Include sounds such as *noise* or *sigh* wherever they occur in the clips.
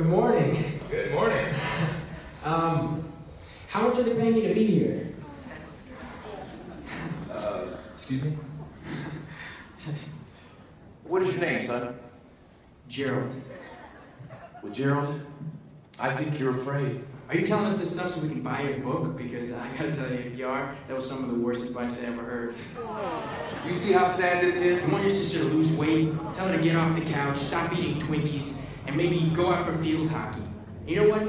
Good morning. Good morning. *laughs* Um, how much are they paying you to be here? Uh, excuse me? What is your name, son? Gerald. Well, Gerald, I think you're afraid. Are you telling us this stuff so we can buy your book? Because I gotta tell you, if you are, that was some of the worst advice I ever heard. You see how sad this is? I want your sister to lose weight, tell her to get off the couch, stop eating Twinkies, and maybe go out for field hockey. You know what?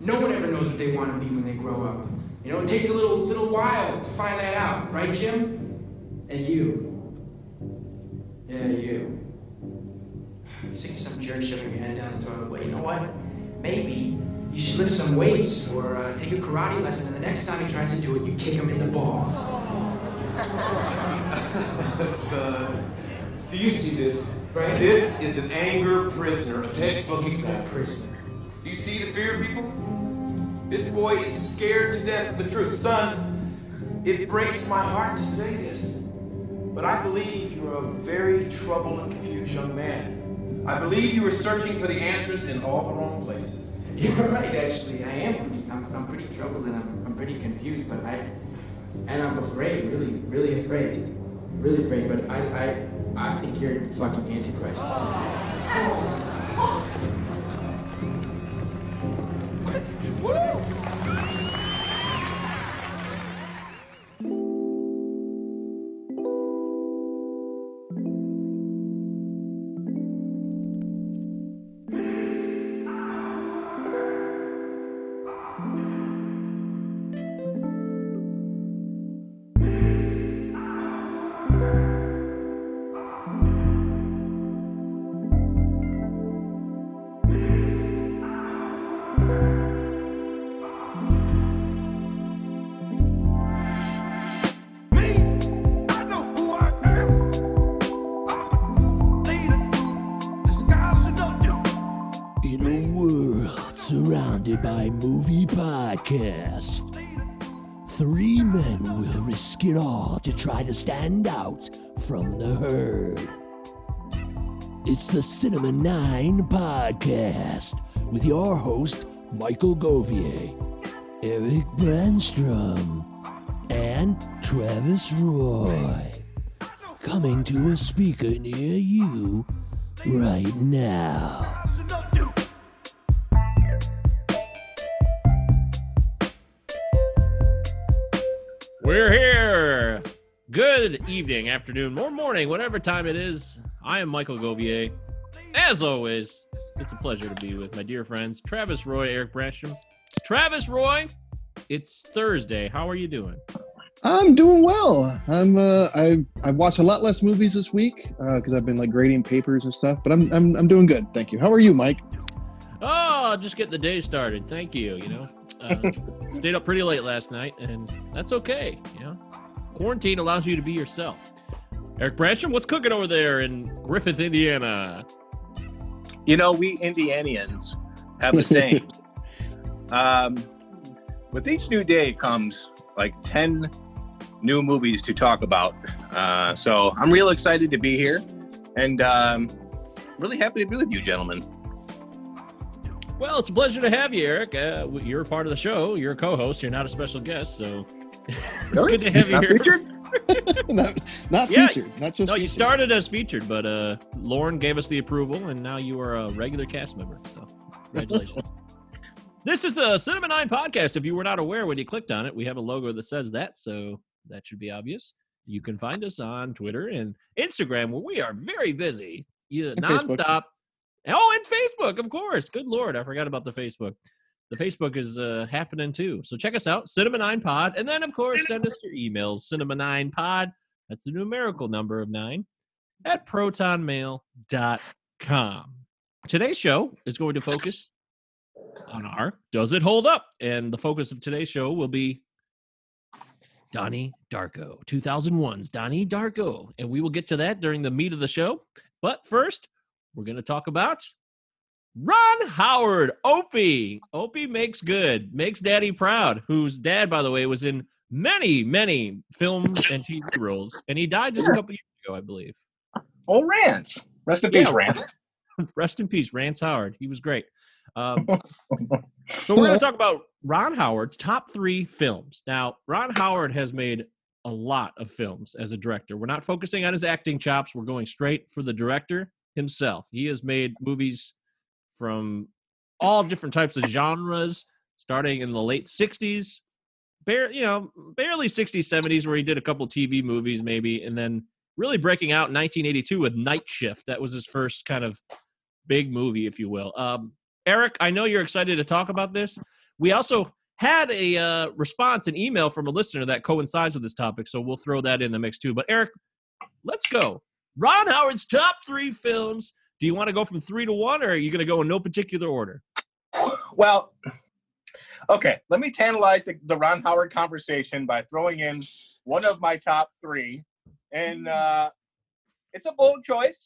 No one ever knows what they want to be when they grow up. You know, it takes a little little while to find that out, right, Jim? And you. Yeah, you. *sighs* You're sick of some jerk shoving your head down the toilet. Well, you know what? Maybe you should lift some weights or uh, take a karate lesson, and the next time he tries to do it, you kick him in the balls. *laughs* Son, do you see this? Right. This is an anger prisoner, a textbook example. Prisoner. Do you see the fear people? This boy is scared to death of the truth. Son, it breaks my heart to say this, but I believe you're a very troubled and confused young man. I believe you are searching for the answers in all the wrong places. *laughs* You're right, actually. I am pretty. I'm, I'm pretty troubled and I'm, I'm pretty confused, but I, and I'm afraid, really, really afraid, really afraid. But I, I, I think you're fucking antichrist. Me, risk it all to try to stand out from the herd. It's the Cinema 9 podcast with your host, Michael Govier, Eric Brandstrom, and Travis Roy. Coming to a speaker near you right now. Good evening, afternoon, or morning, whatever time it is. I am Michael Govier. As always, it's a pleasure to be with my dear friends Travis Roy, Eric Brasham. Travis Roy, it's Thursday. How are you doing? I'm doing well. I'm uh I I've watched a lot less movies this week because I've been like grading papers and stuff, but I'm I'm I'm doing good. Thank you. How are you, Mike? Oh, just getting the day started. Thank you. You know, uh, *laughs* stayed up pretty late last night, and that's okay. You know, quarantine allows you to be yourself. Eric Brasham, what's cooking over there in Griffith, Indiana? You know, we Indianians have the same. *laughs* um, with each new day comes like 10 new movies to talk about. Uh, so I'm real excited to be here and um, really happy to be with you, gentlemen. Well, it's a pleasure to have you, Eric. Uh, you're a part of the show. You're a co-host. You're not a special guest, so it's Really? good to have you Not here. featured? *laughs* not not Yeah. featured, not just No, you started as featured, but uh, Lauren gave us the approval, and now you are a regular cast member. So, congratulations. *laughs* this is a Cinema Nine podcast. If you were not aware when you clicked on it, we have a logo that says that, so that should be obvious. You can find us on Twitter and Instagram, where we are very busy, you, And Facebook. nonstop. Oh, and Facebook, of course. Good lord, I forgot about the Facebook. The Facebook is uh, happening too. So check us out, Cinema Nine Pod, and then of course send us your emails, Cinema Nine Pod. That's the numerical number of nine at protonmail.com. Today's show is going to focus on our Does It Hold Up? And the focus of today's show will be Donnie Darko, 2001's Donnie Darko. And we will get to that during the meat of the show. But first, we're going to talk about Ron Howard, Opie. Opie makes good, makes daddy proud, whose dad, by the way, was in many, many film and TV *laughs* roles. And he died just a couple years ago, I believe. Oh, Rance. Rest in peace, Yeah. Rance. *laughs* Rest in peace, Rance Howard. He was great. Um, *laughs* so we're going to talk about Ron Howard's top three films. Now, Ron Howard has made a lot of films as a director. We're not focusing on his acting chops. We're going straight for the director himself. He has made movies from all different types of genres, starting in the late '60s, bare, you know, barely '60s, '70s, where he did a couple TV movies, maybe, and then really breaking out in 1982 with Night Shift. That was his first kind of big movie, if you will. Um, Eric, I know you're excited to talk about this. We also had a uh, response, an email from a listener that coincides with this topic, so we'll throw that in the mix too. But Eric, let's go. Ron Howard's top three films. Do you want to go from three to one, or are you going to go in no particular order? Well, okay, let me tantalize the, the Ron Howard conversation by throwing in one of my top three. And uh, it's a bold choice.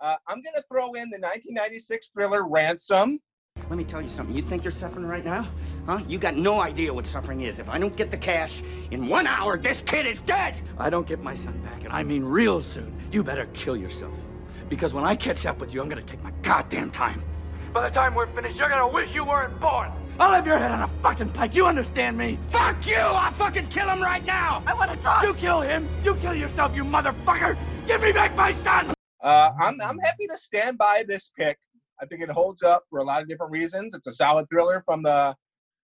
Uh, I'm going to throw in the 1996 thriller Ransom. Let me tell you something. You think you're suffering right now? Huh? You got no idea what suffering is. If I don't get the cash in one hour, this kid is dead. I don't get my son back, and I mean real soon. You better kill yourself. Because when I catch up with you, I'm gonna take my goddamn time. By the time we're finished, you're gonna wish you weren't born. I'll have your head on a fucking pike. You understand me? Fuck you! I'll fucking kill him right now! I wanna talk! You kill him! You kill yourself, you motherfucker! Give me back my son! Uh, I'm, I'm happy to stand by this pick. I think it holds up for a lot of different reasons. It's a solid thriller from the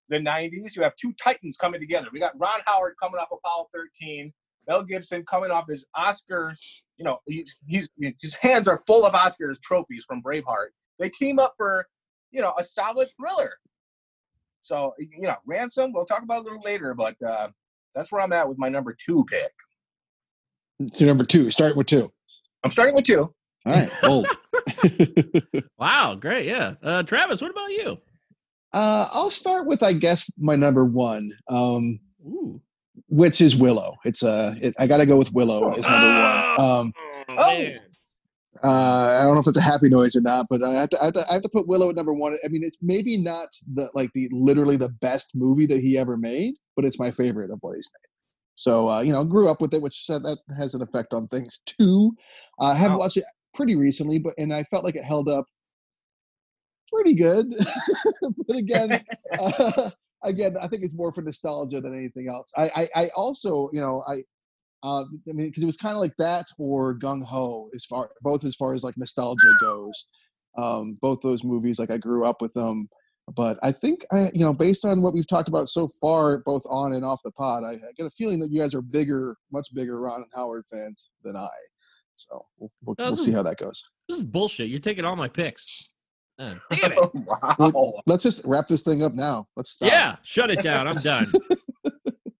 the 90s. You have two titans coming together. We got Ron Howard coming off Apollo 13, Mel Gibson coming off his Oscar. You know, he's, he's his hands are full of Oscars trophies from Braveheart. They team up for you know a solid thriller. So you know, Ransom. We'll talk about it a little later, but uh, that's where I'm at with my number two pick. So number two, starting with two. I'm starting with two. All right, *laughs* bold. *laughs* Wow, great. Yeah. Uh, Travis, what about you? uh, I'll start with, I guess, my number one, um, Ooh. Which is Willow. It's uh, it, I got to go with Willow as number one. Um, Oh, Oh. uh, I don't know if it's a happy noise or not, but I have, to, I, have to, I have to put Willow at number one. I mean, it's maybe not the like the literally the best movie that he ever made, but it's my favorite of what he's made. So uh, you know, grew up with it, which said that has an effect on things too. Uh, I haven't Wow. watched it pretty recently, but and I felt like it held up pretty good. *laughs* but again, *laughs* uh, again, I think it's more for nostalgia than anything else. I I, I also you know I uh, I mean, because it was kind of like that or Gung Ho, as far both as far as like nostalgia goes. Um, both those movies, like I grew up with them, but I think I, you know, based on what we've talked about so far, both on and off the pod, I, I get a feeling that you guys are bigger, much bigger Ron and Howard fans than I. So we'll, we'll, No, we'll see is- how that goes. This is bullshit. You're taking all my picks. Uh, *laughs* damn it. wow. Let's just wrap this thing up now. Let's stop. Yeah, shut it down. I'm done. *laughs*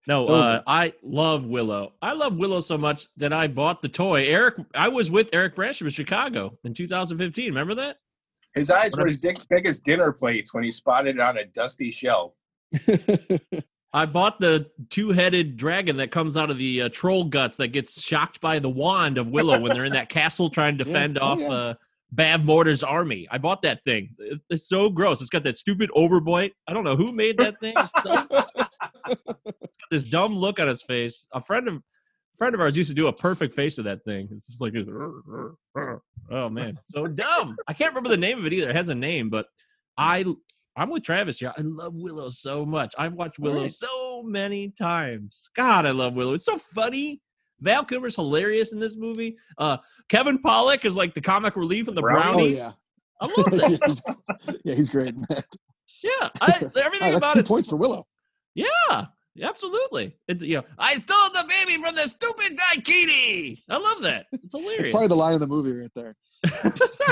No, uh. I love Willow. I love Willow so much that I bought the toy. Eric, I was with Eric Bransham in Chicago in 2015. Remember that? His eyes were as big, big as dinner plates when he spotted it on a dusty shelf. *laughs* I bought the two-headed dragon that comes out of the uh, troll guts that gets shocked by the wand of Willow when they're in that castle trying to Yeah. fend Oh, off yeah. uh, Bavmorda's army. I bought that thing. It's so gross. It's got that stupid overbite. I don't know who made that thing. It's so *laughs* it's got this dumb look on his face. A friend of friend of ours used to do a perfect face of that thing. It's just like, *laughs* oh man, so dumb. I can't remember the name of it either. It has a name, but I I'm with Travis here. I love Willow so much. I've watched Willow Alright. so many times. God, I love Willow. It's so funny. Val Kilmer's hilarious in this movie. Uh, Kevin Pollak is like the comic relief in the Brownies? brownies. oh yeah, I love *laughs* that. yeah, he's great in that. yeah, I, *laughs* Oh, everything that's about two it. points for Willow. Yeah, absolutely. It's you know, I stole the baby from the stupid Daikini. I love that. It's *laughs* hilarious. It's probably the line of the movie right there.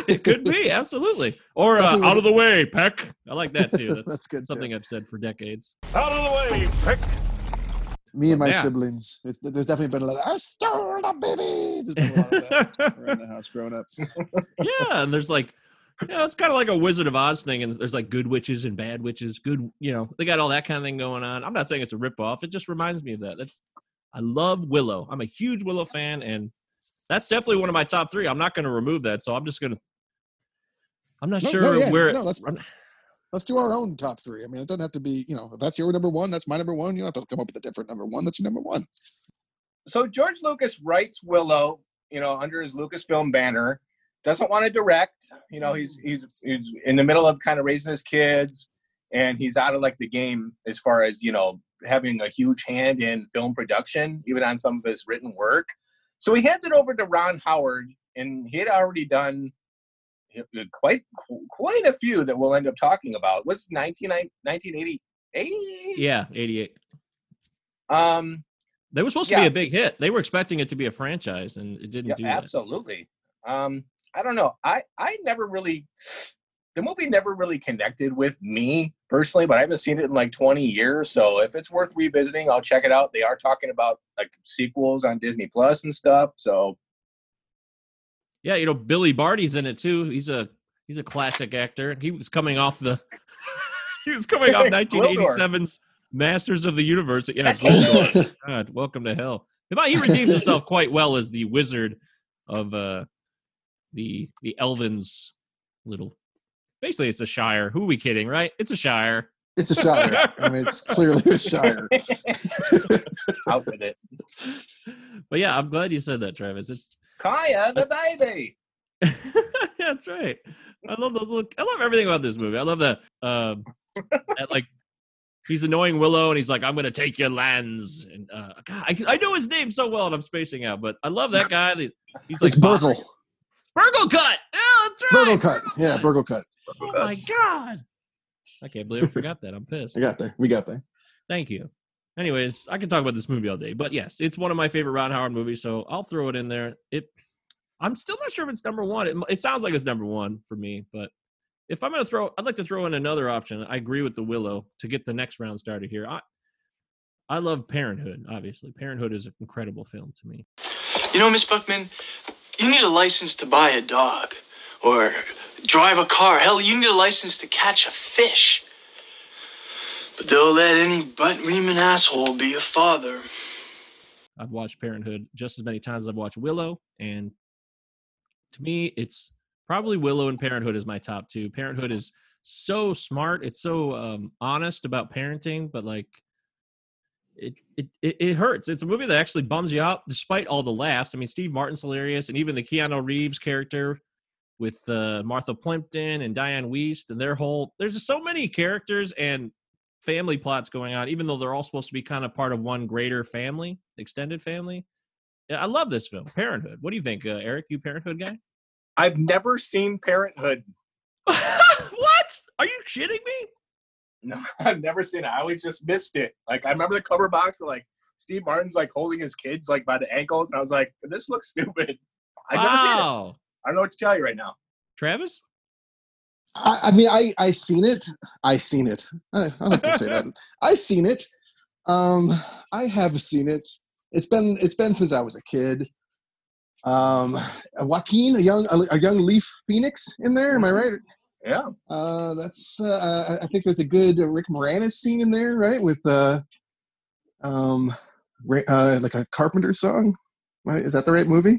it could be absolutely. Or uh, out of the way, Peck. I like that too. That's, That's good. too. something I've said for decades. Out of the way, Pick. Me and my Yeah. siblings. It's, there's definitely been a lot of I stole the baby. There's been a lot of that around the house growing up. *laughs* yeah, and there's like, you know, it's kind of like a Wizard of Oz thing, and there's like good witches and bad witches. Good, you know, they got all that kind of thing going on. I'm not saying it's a ripoff. It just reminds me of that. That's I love Willow. I'm a huge Willow fan, and that's definitely one of my top three. I'm not going to remove that, so I'm just going to. I'm not No, sure no, yeah, where. no, let's- Let's do our own top three. I mean, it doesn't have to be, you know, if that's your number one, that's my number one. You don't have to come up with a different number one. That's your number one. So George Lucas writes Willow, you know, under his Lucasfilm banner. doesn't want to direct. You know, he's he's he's in the middle of kind of raising his kids, and he's out of like the game as far as you know having a huge hand in film production, even on some of his written work. So he hands it over to Ron Howard, and he had already done quite quite a few that we'll end up talking about. What's 19, 1988? Yeah, 88. Um, They were supposed to be a big hit. They were expecting it to be a franchise, and it didn't yeah, do that. absolutely. Um, I don't know. I I never really the movie never really connected with me personally, but I haven't seen it in like 20 years. So if it's worth revisiting, I'll check it out. They are talking about like sequels on Disney Plus and stuff. So Yeah, you know Billy Barty's in it too. He's a he's a classic actor. He was coming off the *laughs* he was coming off *laughs* 1987's Masters of the Universe. Yeah, *laughs* God, welcome to hell. But he redeems himself quite well as the wizard of uh the the Elvins little. Basically, it's a Shire. Who are we kidding, right? It's a Shire. It's a Shire. I mean, it's clearly a Shire. out with it. But yeah, I'm glad you said that, Travis. It's Kaya the baby. *laughs* That's right. I love those little. I love everything about this movie. I love that. Um, *laughs* that like he's annoying Willow, and he's like, "I'm gonna take your lands." And uh, God, I, I know his name so well, and I'm spacing out, but I love that guy. He's like It's Burgle. Burglekutt. Yeah, that's right. Burglekutt. Yeah, Burglekutt. Oh my God. I can't believe I forgot that. I'm pissed. I got there. We got there. Thank you. Anyways, I can talk about this movie all day, but yes, it's one of my favorite Ron Howard movies, so I'll throw it in there. It, I'm still not sure if it's number one. It, it sounds like it's number one for me, but if I'm gonna throw, I'd like to throw in another option. I agree with the Willow to get the next round started here. I, I love Parenthood. Obviously, Parenthood is an incredible film to me. You know, Miss Buckman, you need a license to buy a dog or drive a car. Hell, you need a license to catch a fish. But they'll let any butt reaming asshole be a father. I've watched Parenthood just as many times as I've watched Willow, and to me, it's probably Willow and Parenthood is my top two. Parenthood is so smart; it's so um, honest about parenting, but like it, it it hurts. It's a movie that actually bums you out, despite all the laughs. I mean, Steve Martin's hilarious, and even the Keanu Reeves character with uh, Martha Plimpton and Diane Wiest, and their whole there's just so many characters and family plots going on, even though they're all supposed to be kind of part of one greater family, extended family. Yeah, I love this film, Parenthood. What do you think, uh, Eric? You Parenthood guy? I've never seen Parenthood. *laughs* what? Are you kidding me? No, *laughs* I've never seen it. I always just missed it. Like I remember the cover box for like Steve Martin's like holding his kids like by the ankles, and I was like, this looks stupid. I've never seen it. wow. I don't know what to tell you right now. Travis? I, I mean, I I seen it. I seen it. I, I like to say that. *laughs* I seen it. Um, I have seen it. It's been it's been since I was a kid. Um, Joaquin, a young a, a young Leaf Phoenix in there. Am I right? Yeah. Uh, that's uh, I I think there's a good Rick Moranis scene in there, right? With uh, um, uh, like a Carpenter song. Right? Is that the right movie?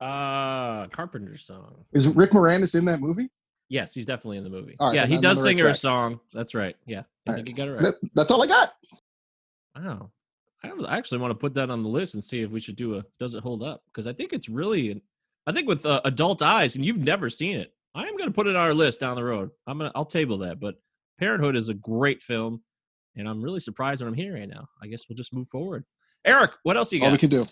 Uh Carpenter song. Is Rick Moranis in that movie? Yes, he's definitely in the movie. Right, yeah, he I'm does right sing her a song. That's right. Yeah. I All think you got it right. That, that's all I got. Wow. I actually want to put that on the list and see if we should do a does it hold up because I think it's really I think with uh, adult eyes and you've never seen it. I am going to put it on our list down the road. I'm going to I'll table that, but Parenthood is a great film and I'm really surprised what I'm hearing right now. I guess we'll just move forward. Eric, what else you got? All we can do.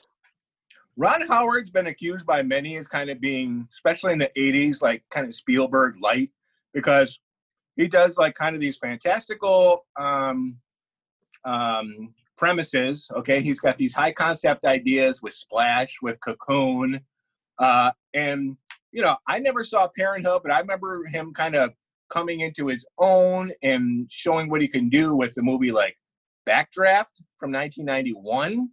Ron Howard's been accused by many as kind of being, especially in the 80s, like kind of Spielberg light, because he does like kind of these fantastical um, um, premises. Okay. He's got these high concept ideas with Splash, with Cocoon. Uh, and, you know, I never saw Parenthood, but I remember him kind of coming into his own and showing what he can do with the movie like Backdraft from 1991.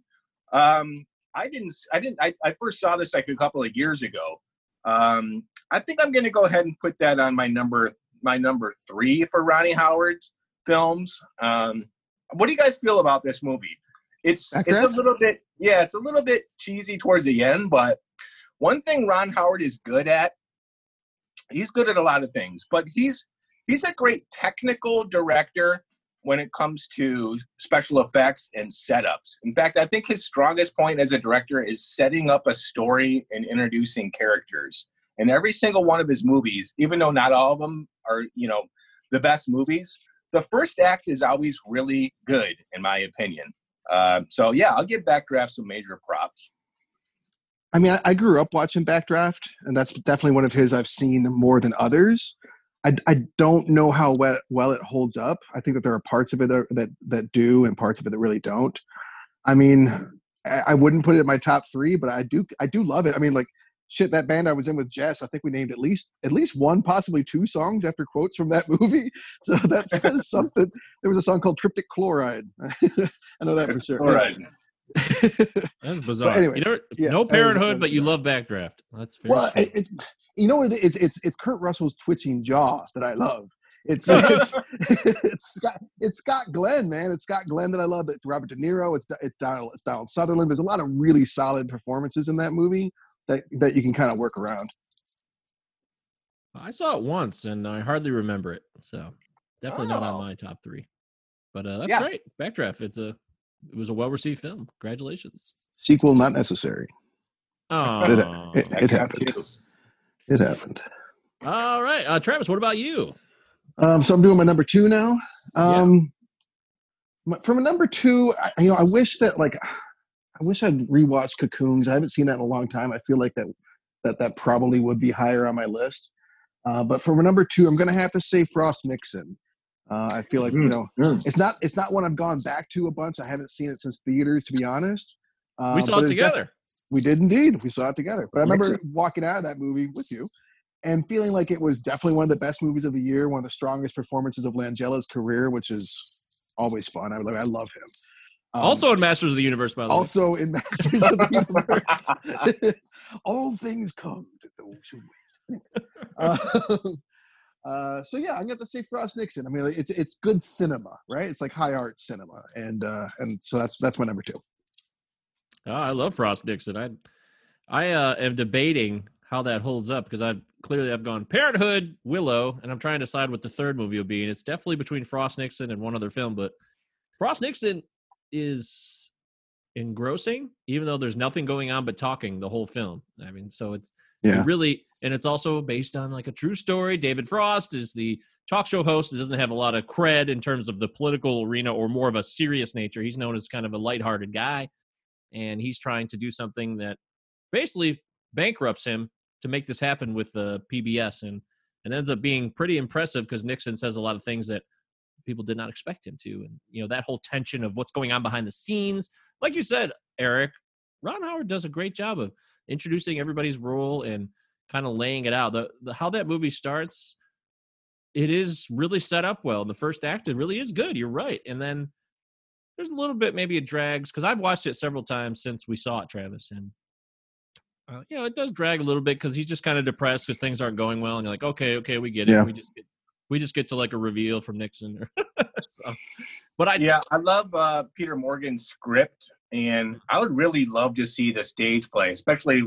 Um, I didn't. I didn't. I, I first saw this like a couple of years ago. Um, I think I'm going to go ahead and put that on my number. My number three for Ronnie Howard's films. Um, what do you guys feel about this movie? It's it's a little bit. Yeah, it's a little bit cheesy towards the end, but one thing Ron Howard is good at. He's good at a lot of things, but he's he's a great technical director when it comes to special effects and setups. In fact, I think his strongest point as a director is setting up a story and introducing characters. and every single one of his movies, even though not all of them are, you know, the best movies, the first act is always really good, in my opinion. Uh, so yeah, I'll give Backdraft some major props. I mean, I, I grew up watching Backdraft, and that's definitely one of his I've seen more than others. I, I don't know how well, well it holds up. I think that there are parts of it that, that that do, and parts of it that really don't. I mean, I, I wouldn't put it in my top three, but I do I do love it. I mean, like shit, that band I was in with Jess, I think we named at least at least one, possibly two songs after quotes from that *laughs* movie. So that *laughs* says something. There was a song called Triptych Chloride. *laughs* I know that for sure. Chloride. That's bizarre. anyway, you know, yeah, no that was- that parenthood, but you love Backdraft. That's fair. Well, it, it, you know what it is? It's it's Kurt Russell's twitching jaw that I love. It's *laughs* it's it's Scott it's Scott Glenn, man. It's Scott Glenn that I love. It's Robert De Niro. It's it's Donald it's Donald Sutherland. There's a lot of really solid performances in that movie that that you can kind of work around. I saw it once and I hardly remember it. So definitely not Oh. on my top three. But uh, that's Yeah. great. Backdraft. It's a it was a well received film. Congratulations. Sequel not necessary. Oh, But it, it, it happened. It happened. all right, uh, Travis. What about you? Um, so I'm doing my number two now. Um, my- from a number two, I, you know, I wish that like, I wish I'd rewatched Cocoons. I haven't seen that in a long time. I feel like that that that probably would be higher on my list. Uh, but for number two, I'm gonna have to say Frost Nixon. Uh, I feel like you Mm, know, it's not it's not one I've gone back to a bunch. I haven't seen it since theaters, to be honest. Uh, we saw it together. we did indeed. We saw it together. But I remember walking out of that movie with you and feeling like it was definitely one of the best movies of the year, one of the strongest performances of Langella's career, which is always fun. I, I love him. Um, also in Masters of the Universe, by the way. also in *laughs* Masters of the Universe. *laughs* All things come to those who wait. Uh, *laughs* uh, so yeah, I'm gonna have to say Frost Nixon. I mean, it's it's good cinema, right? It's like high art cinema, and uh, and so that's that's my number two. Oh, I love Frost Nixon. I I uh, am debating how that holds up because I've clearly I've gone Parenthood, Willow, and I'm trying to decide what the third movie will be, and it's definitely between Frost Nixon and one other film. But Frost Nixon is engrossing, even though there's nothing going on but talking the whole film. I mean, so it's it Yeah. really, and it's also based on like a true story. David Frost is the talk show host. It doesn't have a lot of cred in terms of the political arena or more of a serious nature. He's known as kind of a lighthearted guy, and he's trying to do something that basically bankrupts him to make this happen with the PBS, and it ends up being pretty impressive because Nixon says a lot of things that people did not expect him to, and you know that whole tension of what's going on behind the scenes. Like you said, Eric, Ron Howard does a great job of introducing everybody's role and kind of laying it out. The, the how that movie starts, it is really set up well. The first act, it really is good. You're right, and then there's a little bit maybe it drags because I've watched it several times since we saw it, Travis, and uh, you know it does drag a little bit because he's just kind of depressed because things aren't going well, and you're like, okay, okay, we get it. Yeah. We just get we just get to like a reveal from Nixon. *laughs* So, but I Yeah, I love uh, Peter Morgan's script, and I would really love to see the stage play. Especially,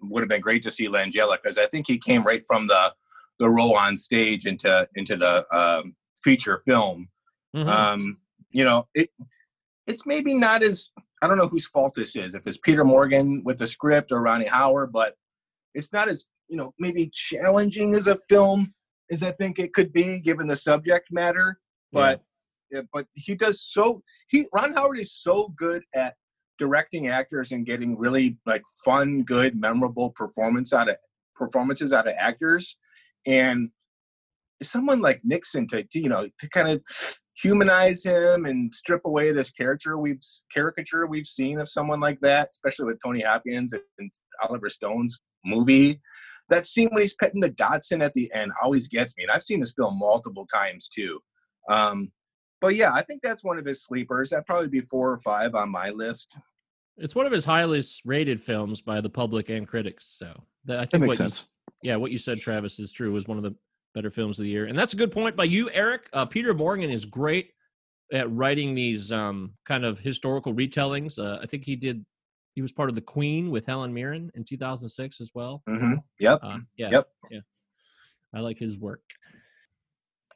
would have been great to see Langella because I think he came right from the the role on stage into into the um, feature film. Mhm. Um, you know, it it's maybe not as I don't know whose fault this is. If it's Peter Morgan with the script or Ronnie Howard, but it's not as you know maybe challenging as a film as I think it could be given the subject matter. But yeah, but he does so he Ron Howard is so good at directing actors and getting really like fun, good, memorable performance out of performances out of actors. And someone like Nixon to, you know to kind of humanize him and strip away this character we've caricature we've seen of someone like that, especially with Tony Hopkins and Oliver Stone's movie. That scene when he's petting the dachshund at the end always gets me, and I've seen this film multiple times too. Um, but yeah, I think that's one of his sleepers. That'd probably be four or five on my list. It's one of his highest rated films by the public and critics. So that, I think makes what sense. s- yeah, what you said, Travis, is true. Was one of the better films of the year, and that's a good point by you, Eric. Uh, Peter Morgan is great at writing these um, kind of historical retellings. Uh, I think he did. He was part of the Queen with Helen Mirren in 2006 as well. Mm-hmm. Yep. Uh, yeah. Yep. Yeah. I like his work.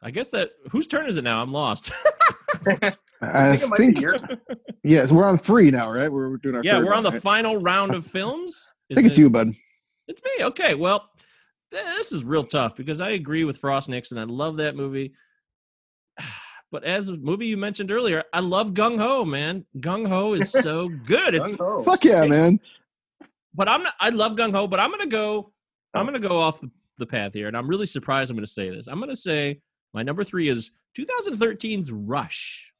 I guess that whose turn is it now? I'm lost. *laughs* I think it might be think, your- *laughs* yeah, so we're on three now, right? We're, we're doing our yeah, third we're on the right? final round of films. I think it's it- you, bud. It's me. Okay. Well, this is real tough because I agree with Frost Nixon. I love that movie. *sighs* But as a movie you mentioned earlier, I love Gung Ho, man. Gung Ho is *laughs* so good. It's Gung-ho. Fuck yeah, man. but I'm not I love Gung Ho, but I'm gonna go I'm Oh. gonna go off the, the path here, and I'm really surprised I'm gonna say this. I'm gonna say my number three is 2013's Rush,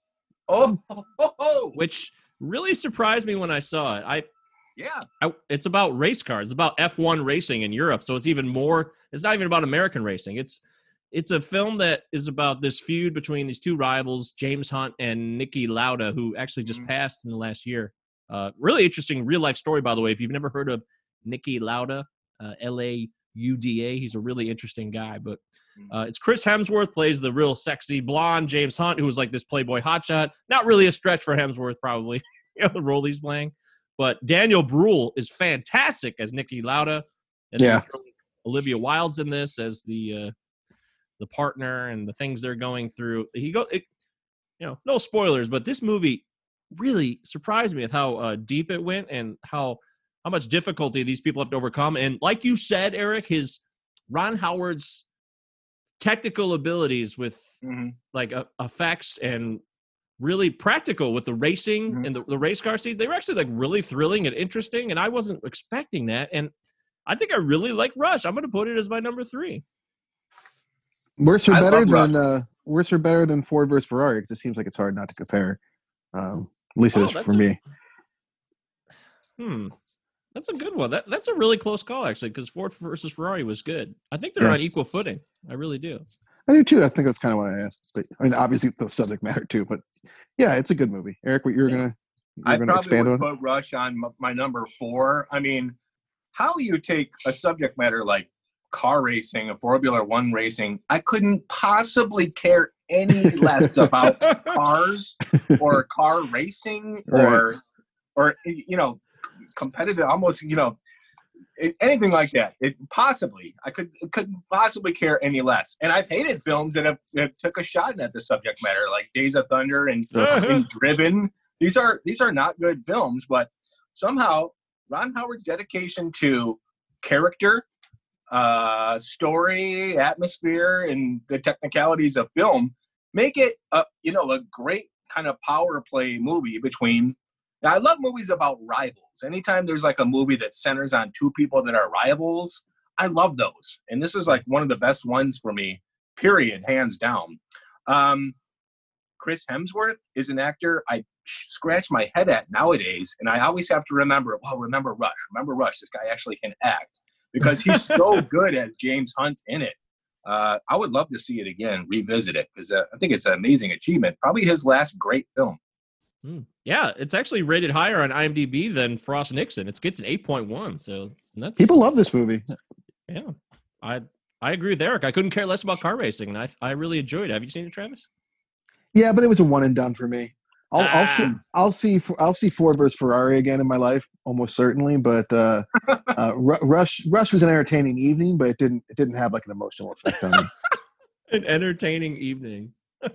Oh, *laughs* which really surprised me when I saw it. I yeah. I, it's about race cars. It's about F1 racing in Europe. So it's even more. It's not even about American racing. It's it's a film that is about this feud between these two rivals, James Hunt and Niki Lauda, who actually just Mhm. passed in the last year. Uh, really interesting real life story, by the way. If you've never heard of Niki Lauda, uh, L A U D A, he's a really interesting guy. But uh, it's Chris Hemsworth plays the real sexy blonde James Hunt, who was like this playboy hotshot. Not really a stretch for Hemsworth, probably. *laughs* You know the role he's playing. But Daniel Bruhl is fantastic as Niki Lauda. And Yeah. Olivia Wilde's in this as the uh, the partner and the things they're going through. He go, it, you know, no spoilers, but this movie really surprised me with how uh, deep it went and how how much difficulty these people have to overcome. And like you said, Eric, his Ron Howard's technical abilities with Mhm. like uh, effects and really practical with the racing Mhm. and the, the race car scenes. They were actually like really thrilling and interesting, and I wasn't expecting that. And I think I really like Rush. I'm going to put it as my number three. Worse or I better than uh, worse or better than Ford versus Ferrari because it seems like it's hard not to compare. Um, at least it Oh, is for a- me. Hmm. That's a good one. That that's a really close call actually, because Ford versus Ferrari was good. I think they're Yeah. on equal footing. I really do. I do too. I think that's kind of what I asked. But I mean, obviously the subject matter too. But yeah, it's a good movie. Eric, what you're Yeah. gonna you're I gonna probably expand would on? put Rush on m- my number four. I mean, how you take a subject matter like car racing and Formula One racing, I couldn't possibly care any less about *laughs* cars or car racing or or you know competitive almost you know anything like that. It possibly. I could couldn't possibly care any less. And i've hated films that have, that took a shot at the subject matter like days of thunder and, *laughs* and driven. These are these are not good films but somehow ron howard's dedication to character uh story atmosphere and the technicalities of film make it a you know a great kind of power play movie between now i love movies about rivals. Anytime there's like a movie that centers on two people that are rivals i love those. And this is like one of the best ones for me period hands down. Um chris hemsworth is an actor i scratch my head at nowadays and i always have to remember well remember rush. Remember rush. This guy actually can act because he's so *laughs* good as james hunt in it. Uh, I would love to see it again, revisit it because uh, I think it's an amazing achievement. Probably his last great film. Hmm. Yeah, it's actually rated higher on IMDb than Frost Nixon. It gets an 8.1. So that's People love this movie. Yeah, I I agree with Eric. I couldn't care less about car racing, and I I really enjoyed it. Have you seen it, Travis? Yeah, but it was a one and done for me. I'll I'll see Ah. I'll see I'll see Ford versus Ferrari again in my life, almost certainly. But uh, *laughs* uh, Rush Rush was an entertaining evening, but it didn't it didn't have like an emotional effect on me. *laughs* An entertaining evening. *laughs* I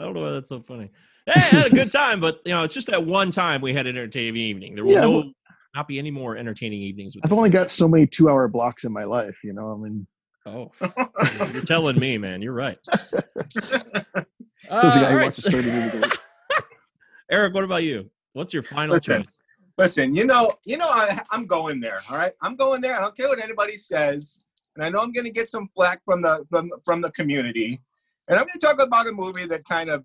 don't know why that's so funny. Hey, I had a good time, but you know, it's just that one time we had an entertaining evening. There will Yeah, no well- not be any more entertaining evenings. With I've only got so many two hour blocks in my life, you know. I mean, Oh, you're telling me, man. You're right. *laughs* Feels the Uh, guy all who right. watches 30 movies a. *laughs* Eric, what about you? What's your final Listen. choice? Listen, you know, you know, I, I'm going there. All right, I'm going there. I don't care what anybody says, and I know I'm going to get some flack from the from, from the community. And I'm going to talk about a movie that kind of,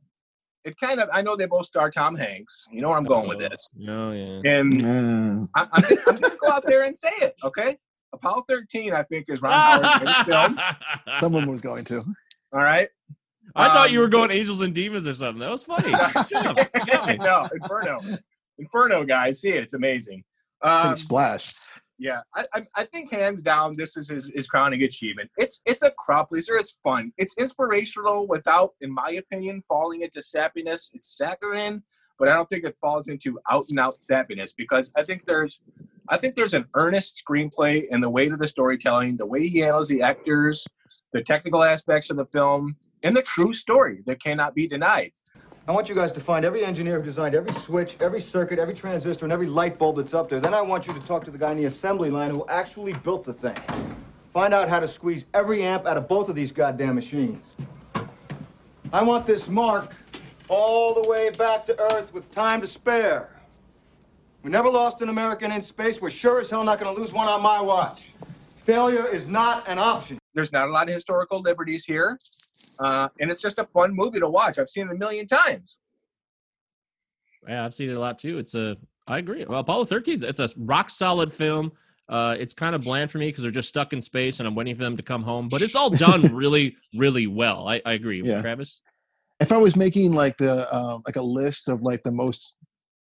it kind of. I know they both star Tom Hanks. You know where I'm going with this. Oh yeah. And Mm. I, I'm, gonna- I'm going to go out there and say it. Okay, Apollo 13, I think, is Ron Howard's film. *laughs* Someone was going to. All right. I thought you Um, were going Angels and Demons or something. That was funny. Good job. You got no, Inferno. Inferno, guys, see it. It's amazing. Big Um, splash. Yeah, I, I, I think hands down, this is his, his crowning achievement. It's it's a crowd pleaser. It's fun. It's inspirational without, in my opinion, falling into sappiness. It's saccharine, but I don't think it falls into out and out sappiness because I think there's I think there's an earnest screenplay in the weight of the storytelling, the way he handles the actors, the technical aspects of the film, and the true story that cannot be denied. I want you guys to find every engineer who designed every switch, every circuit, every transistor, and every light bulb that's up there. Then I want you to talk to the guy in the assembly line who actually built the thing. Find out how to squeeze every amp out of both of these goddamn machines. I want this mark all the way back to Earth with time to spare. We never lost an American in space. We're sure as hell not going to lose one on my watch. Failure is not an option. There's not a lot of historical liberties here, uh, and it's just a fun movie to watch. I've seen it a million times. Yeah, I've seen it a lot too. It's a, I agree. Well, Apollo 13, it's a rock solid film. Uh, it's kind of bland for me because they're just stuck in space and I'm waiting for them to come home. But it's all done *laughs* really, really well. I, I agree. Yeah. Travis? if I was making like the um, like a list of like the most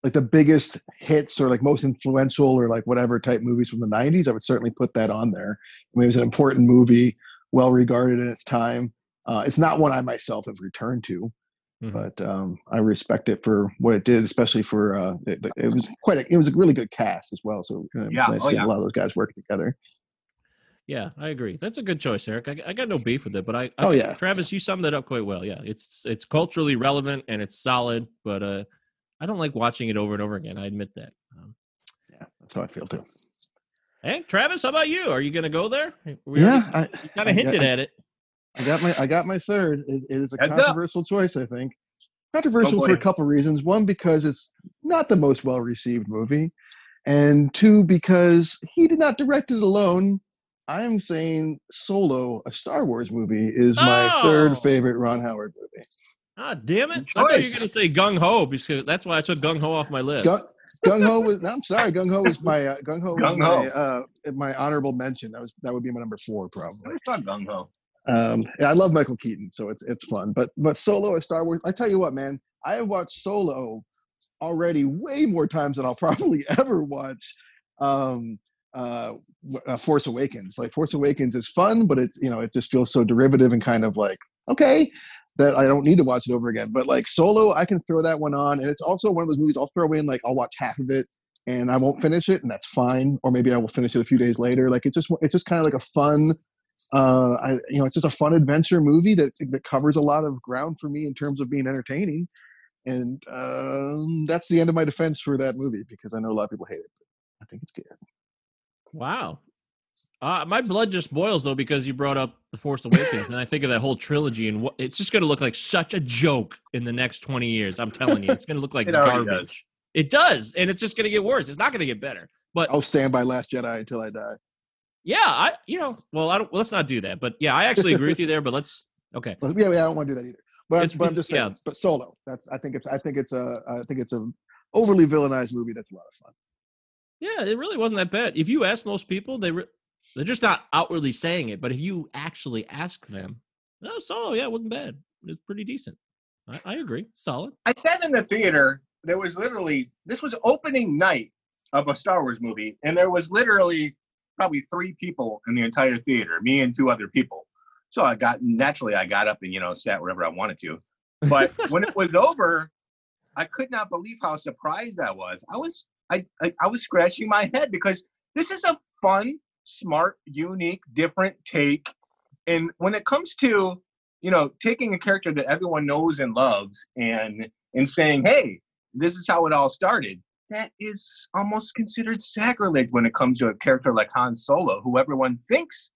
like the biggest hits or like most influential or like whatever type movies from the 90s, I would certainly put that on there. I mean, it was an important movie, well regarded in its time. Uh, it's not one I myself have returned to, Mhm. but um, I respect it for what it did, especially for uh, it, it was quite a, it was a really good cast as well. So uh, it was Yeah, nice oh, to see yeah. a lot of those guys working together. Yeah, I agree. That's a good choice, Eric. I, I got no beef with it, but I, I Oh, yeah. Travis, you summed it up quite well. Yeah, it's it's culturally relevant and it's solid, but uh, I don't like watching it over and over again. I admit that. Um, Yeah, that's how I feel too. hey, Travis, how about you? Are you going to go there? We Yeah, I, kind of hinted I- at it. I got my I got my third. It, it is a Heads up. controversial choice, I think. Controversial Oh, for a couple reasons. One, because it's not the most well received movie, and two, because he did not direct it alone. I am saying Solo, a Star Wars movie, is my Oh. third favorite Ron Howard movie. Ah, damn it! Good I thought you were going to say Gung Ho because that's why I took Gung Ho off my list. Gung, Gung Ho was. No, I'm sorry, Gung Ho was my uh, Gung Ho was Gung my uh, my honorable mention. That was that would be my number four probably. It's not gung ho. Um, I love Michael Keaton, so it's it's fun. But but Solo, a Star Wars. I tell you what, man, I have watched Solo already way more times than I'll *laughs* probably ever watch. Um, uh, uh, Force Awakens. Like Force Awakens is fun, but it's you know it just feels so derivative and kind of like okay that I don't need to watch it over again. But like Solo, I can throw that one on, and it's also one of those movies I'll throw in like I'll watch half of it and I won't finish it, and that's fine. Or maybe I will finish it a few days later. Like it's just it's just kind of like a fun uh I, you know it's just a fun adventure movie that that covers a lot of ground for me in terms of being entertaining and um that's the end of my defense for that movie because i know a lot of people hate it but i think it's good Wow. Uh, my blood just boils though because you brought up the Force Awakens, and I think of that whole trilogy, and what, it's just going to look like such a joke in the next twenty years. I'm telling you, it's going to look like It garbage. It does, and it's just going to get worse. It's not going to get better. But i'll stand by last jedi until i die yeah, I you know, well, I don't. Let's not do that. But yeah, I actually agree with you there. But let's okay. Yeah, yeah i don't want to do that either but, but i'm just saying yeah. but solo that's i think it's i think it's a i think it's a overly villainized movie that's a lot of fun Yeah, it really wasn't that bad. If you ask most people, they re- they're just not outwardly saying it. But if you actually ask them, oh, no, so yeah, it wasn't bad. It was pretty decent. I, I agree, solid. I sat in the theater. There was literally this was opening night of a Star Wars movie, and there was literally probably three people in the entire theater, me and two other people. So I got naturally I got up and you know sat wherever I wanted to. But *laughs* when it was over, I could not believe how surprised I was. I was I, I I was scratching my head because this is a fun, smart, unique, different take. And when it comes to you know taking a character that everyone knows and loves and and saying, hey, this is how it all started. That is almost considered sacrilege when it comes to a character like Han Solo, who everyone thinks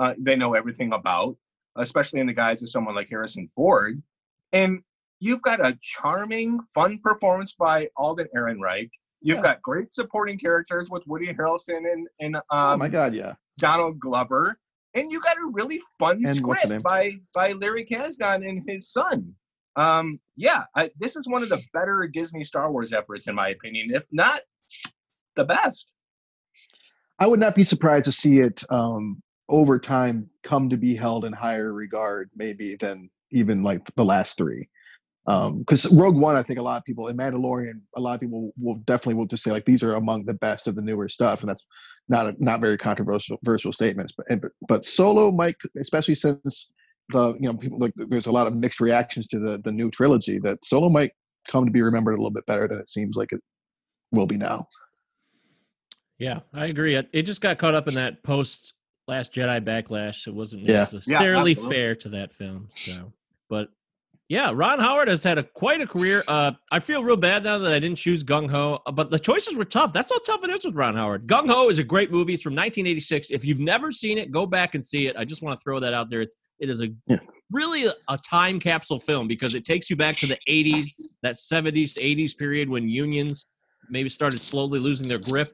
uh, they know everything about, especially in the guise of someone like Harrison Ford. And you've got a charming, fun performance by Alden Ehrenreich. You've Yeah. got great supporting characters with Woody Harrelson and, and um, oh my god yeah Donald Glover, and you got a really fun And script by by Larry Kasdan and his son. Um, yeah, I, this is one of the better Disney Star Wars efforts, in my opinion, if not the best. I would not be surprised to see it um, over time come to be held in higher regard, maybe than even like the last three. Because Rogue One, I think a lot of people, and Mandalorian, a lot of people will definitely will just say like these are among the best of the newer stuff, and that's not a, not very controversial statements. But and- but Solo, Mike, especially since the you know people like there's a lot of mixed reactions to the the new trilogy that Solo might come to be remembered a little bit better than it seems like it will be now. Yeah, I agree. It, it just got caught up in that post Last Jedi backlash. It wasn't Yeah. necessarily absolutely. fair to that film. So, but Yeah, Ron Howard has had a quite a career. Uh, I feel real bad now that I didn't choose Gung Ho, uh, but the choices were tough. That's how tough it is with Ron Howard. Gung Ho is a great movie. It's from 1986. If you've never seen it, go back and see it. I just want to throw that out there. It's, it is a really a, a time capsule film because it takes you back to the 80s, that 70s, 80s period when unions maybe started slowly losing their grip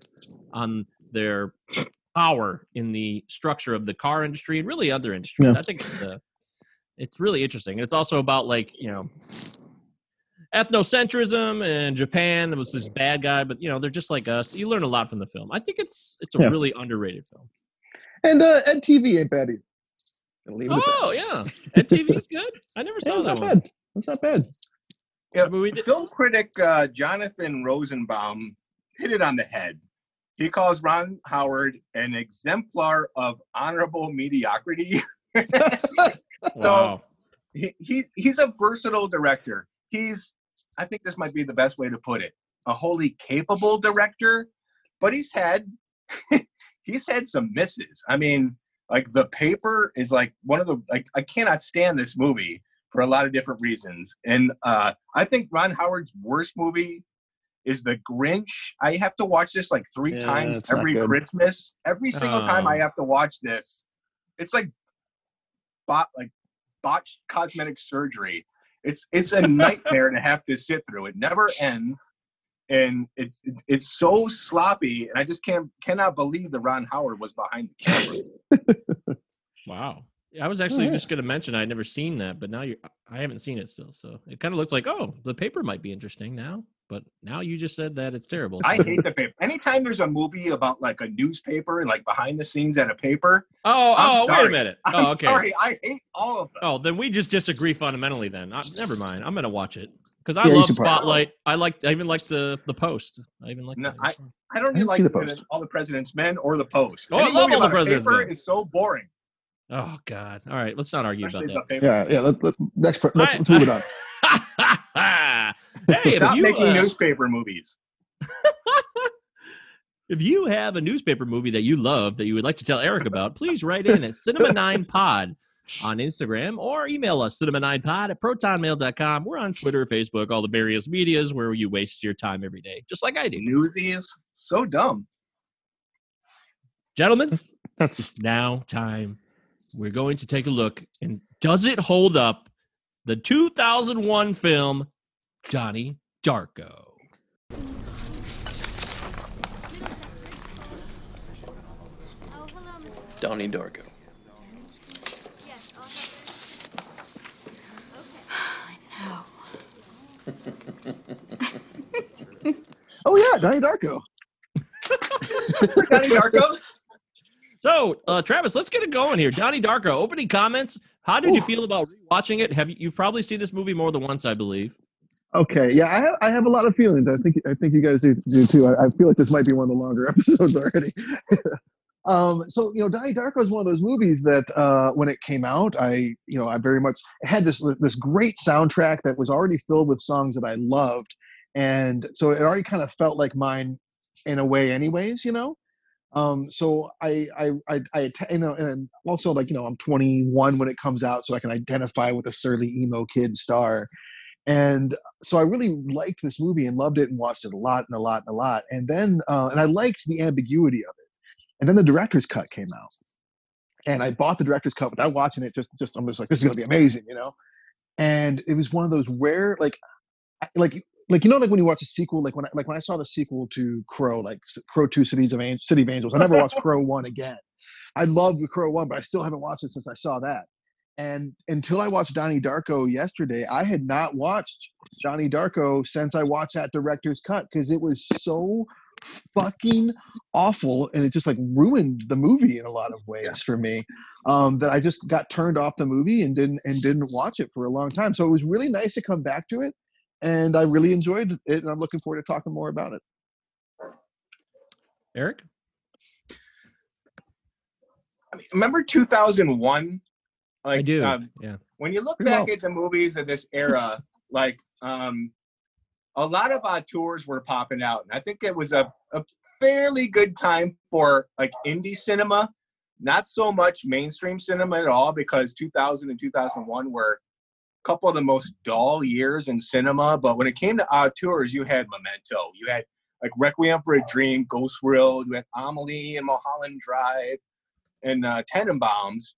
on their power in the structure of the car industry and really other industries. Yeah. I think it's uh, it's really interesting. It's also about like you know ethnocentrism and Japan. It was this bad guy, but you know they're just like us. You learn a lot from the film. I think it's it's a Yeah. really underrated film. And uh, Ed TV ain't bad either. Gonna leave it at Oh that. yeah, *laughs* and TV's good. I never saw it's that not one. bad. It's not bad. Yeah, But we did- film critic uh, Jonathan Rosenbaum hit it on the head. He calls Ron Howard an exemplar of honorable mediocrity. *laughs* Wow. he, he he's a versatile director. He's I think this might be the best way to put it. A wholly capable director, but he's had *laughs* he's had some misses. I mean, like The Paper is like one of the like I cannot stand this movie for a lot of different reasons. And uh I think Ron Howard's worst movie is The Grinch. I have to watch this like 3 Yeah, times every. Christmas. Every single time I Oh. have to watch this. It's like bot like botched cosmetic surgery. It's it's a nightmare to have to sit through. It never ends, and it's it's so sloppy. And I just can't cannot believe that Ron Howard was behind the camera. *laughs* Wow. I was actually oh, yeah. just going to mention I'd never seen that, but now you I haven't seen it still. So it kind of looks like, oh, the paper might be interesting now. But now you just said that it's terrible. I hate *laughs* the paper. Anytime there's a movie about like a newspaper and like behind the scenes at a paper, oh, I'm oh, wait a sorry. minute. I'm oh, okay. sorry, I hate all of them. Oh, then we just disagree fundamentally. Then uh, never mind. I'm gonna watch it because I Yeah, love Spotlight. I like. I even like the the Post. I even like. No, that. I- I don't even didn't like The the Post. all the President's Men or the Post. Oh, I Any love movie All the about a President's paper Men. is so boring. oh God. All right. Let's not argue Especially about that. Yeah, yeah. Let, let, next, per- let's, I- let's move it on. *laughs* hey, if Stop you, making uh, newspaper movies. *laughs* If you have a newspaper movie that you love that you would like to tell Eric about, please write in at *laughs* Cinema9Pod on Instagram or email us cinema9pod at protonmail.com. We're on Twitter, Facebook, all the various medias where you waste your time every day, just like I do. Newsies, so dumb. Gentlemen, That's it's now time. We're going to take a look and does it hold up the 2001 film Johnny Darko? Donnie Darko. *laughs* oh yeah, Donnie Darko. Johnny Darko. So, uh, Travis, let's get it going here. Johnny Darko, opening comments. How did you feel about watching it? Have you you've probably seen this movie more than once, I believe. Okay, yeah, I have, I have a lot of feelings. I think I think you guys do, do too. I, I feel like this might be one of the longer *laughs* episodes already. *laughs* um, so you know, Donnie Darko is one of those movies that uh, when it came out, I you know I very much had this this great soundtrack that was already filled with songs that I loved, and so it already kind of felt like mine in a way, anyways. You know. Um, so I, I, I, I, you know, and also like, you know, I'm 21 when it comes out, so I can identify with a surly emo kid star. And so I really liked this movie and loved it and watched it a lot and a lot and a lot. And then, uh, and I liked the ambiguity of it. And then the director's cut came out, and I bought the director's cut without watching it. Just, just I'm just like, this is gonna be amazing, you know. And it was one of those rare, like, like, like you know, like when you watch a sequel, like when I, like when I saw the sequel to Crow, like Crow Two Cities of An- City of Angels. I never watched *laughs* Crow One again. I love the Crow One, but I still haven't watched it since I saw that. And until I watched Donnie Darko yesterday, I had not watched Johnny Darko since I watched that director's cut because it was so fucking awful and it just like ruined the movie in a lot of ways for me um, that I just got turned off the movie and didn't and didn't watch it for a long time. So it was really nice to come back to it, and I really enjoyed it, and I'm looking forward to talking more about it. Eric? I mean, remember 2001? Like, I do. um, yeah. when you look Pretty back well. at the movies of this era, *laughs* like um, a lot of auteurs were popping out, and I think it was a, a fairly good time for like indie cinema, not so much mainstream cinema at all, because 2000 and 2001 were a couple of the most dull years in cinema. But when it came to auteurs, you had Memento, you had like Requiem for a Dream, Ghost World, you had Amelie and Mulholland Drive, and uh, Tenenbaums.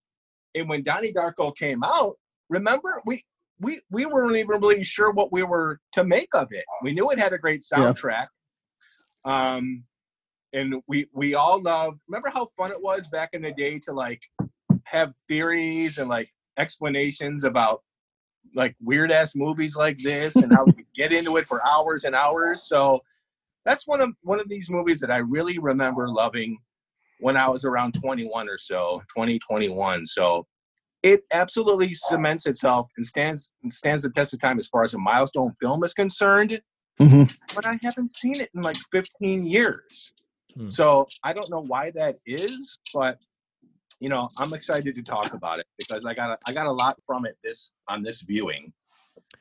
And when Donnie Darko came out, remember we we we weren't even really sure what we were to make of it. We knew it had a great Yeah. soundtrack. Um, and we we all loved. Remember how fun it was back in the day to like have theories and like explanations about like weird ass movies like this and how we could get into it for hours and hours. So that's one of one of these movies that I really remember loving when I was around 21 or so, 2021. So it absolutely cements itself and stands and stands the test of time as far as a milestone film is concerned. Mhm. But I haven't seen it in like 15 years. Hmm. So I don't know why that is, but you know, I'm excited to talk about it because I got a, I got a lot from it this on this viewing.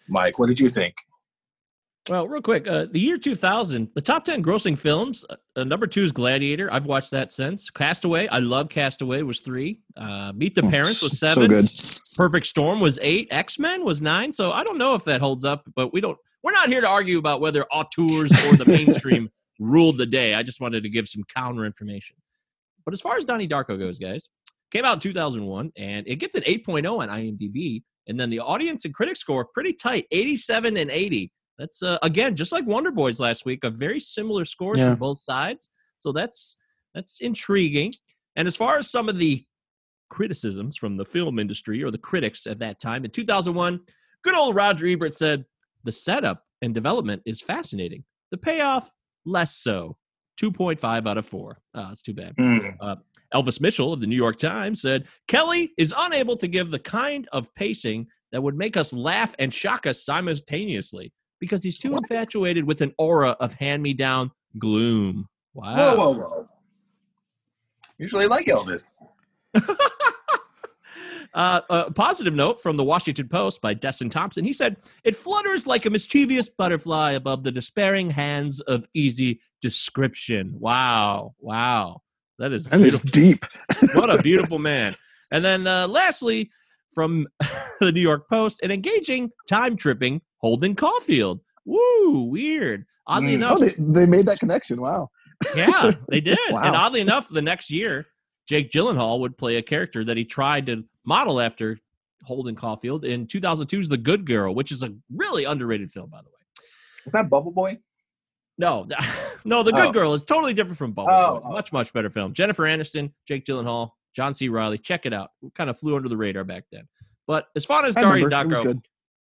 Mike, what did you think? Well, real quick, uh, the year 2000, the top 10 grossing films. Uh, uh, number two is Gladiator. I've watched that since. Castaway. I love Castaway. Was three. Uh, Meet the Oh, Parents was so seven. good. Perfect Storm was eight. X Men was nine. So I don't know if that holds up, but we don't. We're not here to argue about whether auteurs or the mainstream *laughs* ruled the day. I just wanted to give some counter information. But as far as Donnie Darko goes, guys, came out in 2001 and it gets an 8.0 on IMDb. And then the audience and critic score pretty tight 87 and 80. That's, uh, again, just like Wonder Boys last week, a very similar scores Yeah. from both sides. So that's that's intriguing. And as far as some of the criticisms from the film industry or the critics at that time in 2001, good old Roger Ebert said, the setup and development is fascinating. The payoff, less so. 2.5 out of 4. Oh, that's too bad. Uh, Elvis Mitchell of the New York Times said Kelly is unable to give the kind of pacing that would make us laugh and shock us simultaneously because he's too infatuated with an aura of hand me down gloom. Wow. Whoa, whoa, whoa! Usually like Elvis. *laughs* Uh, a positive note from the Washington Post by Desson Thomson. He said, It flutters like a mischievous butterfly above the despairing hands of easy description. Wow. Wow. That is That is beautiful. deep. what a *laughs* beautiful man. And then uh, lastly, from *laughs* the New York Post, an engaging, time tripping Holden Caulfield. Woo, weird. Oddly Mm. enough, Oh, they, they made that connection. Wow. yeah, they *laughs* did. Wow. And oddly enough, the next year, Jake Gyllenhaal would play a character that he tried to model after Holden Caulfield in 2002's The Good Girl, which is a really underrated film, by the way. Is that Bubble Boy? No, *laughs* no, The Good Oh. Girl is totally different from Bubble Oh, Boy. oh. Much, much better film. Jennifer Aniston, Jake Gyllenhaal, John C. Reilly. Check it out. We kind of flew under the radar back then. But as far as. It Darko,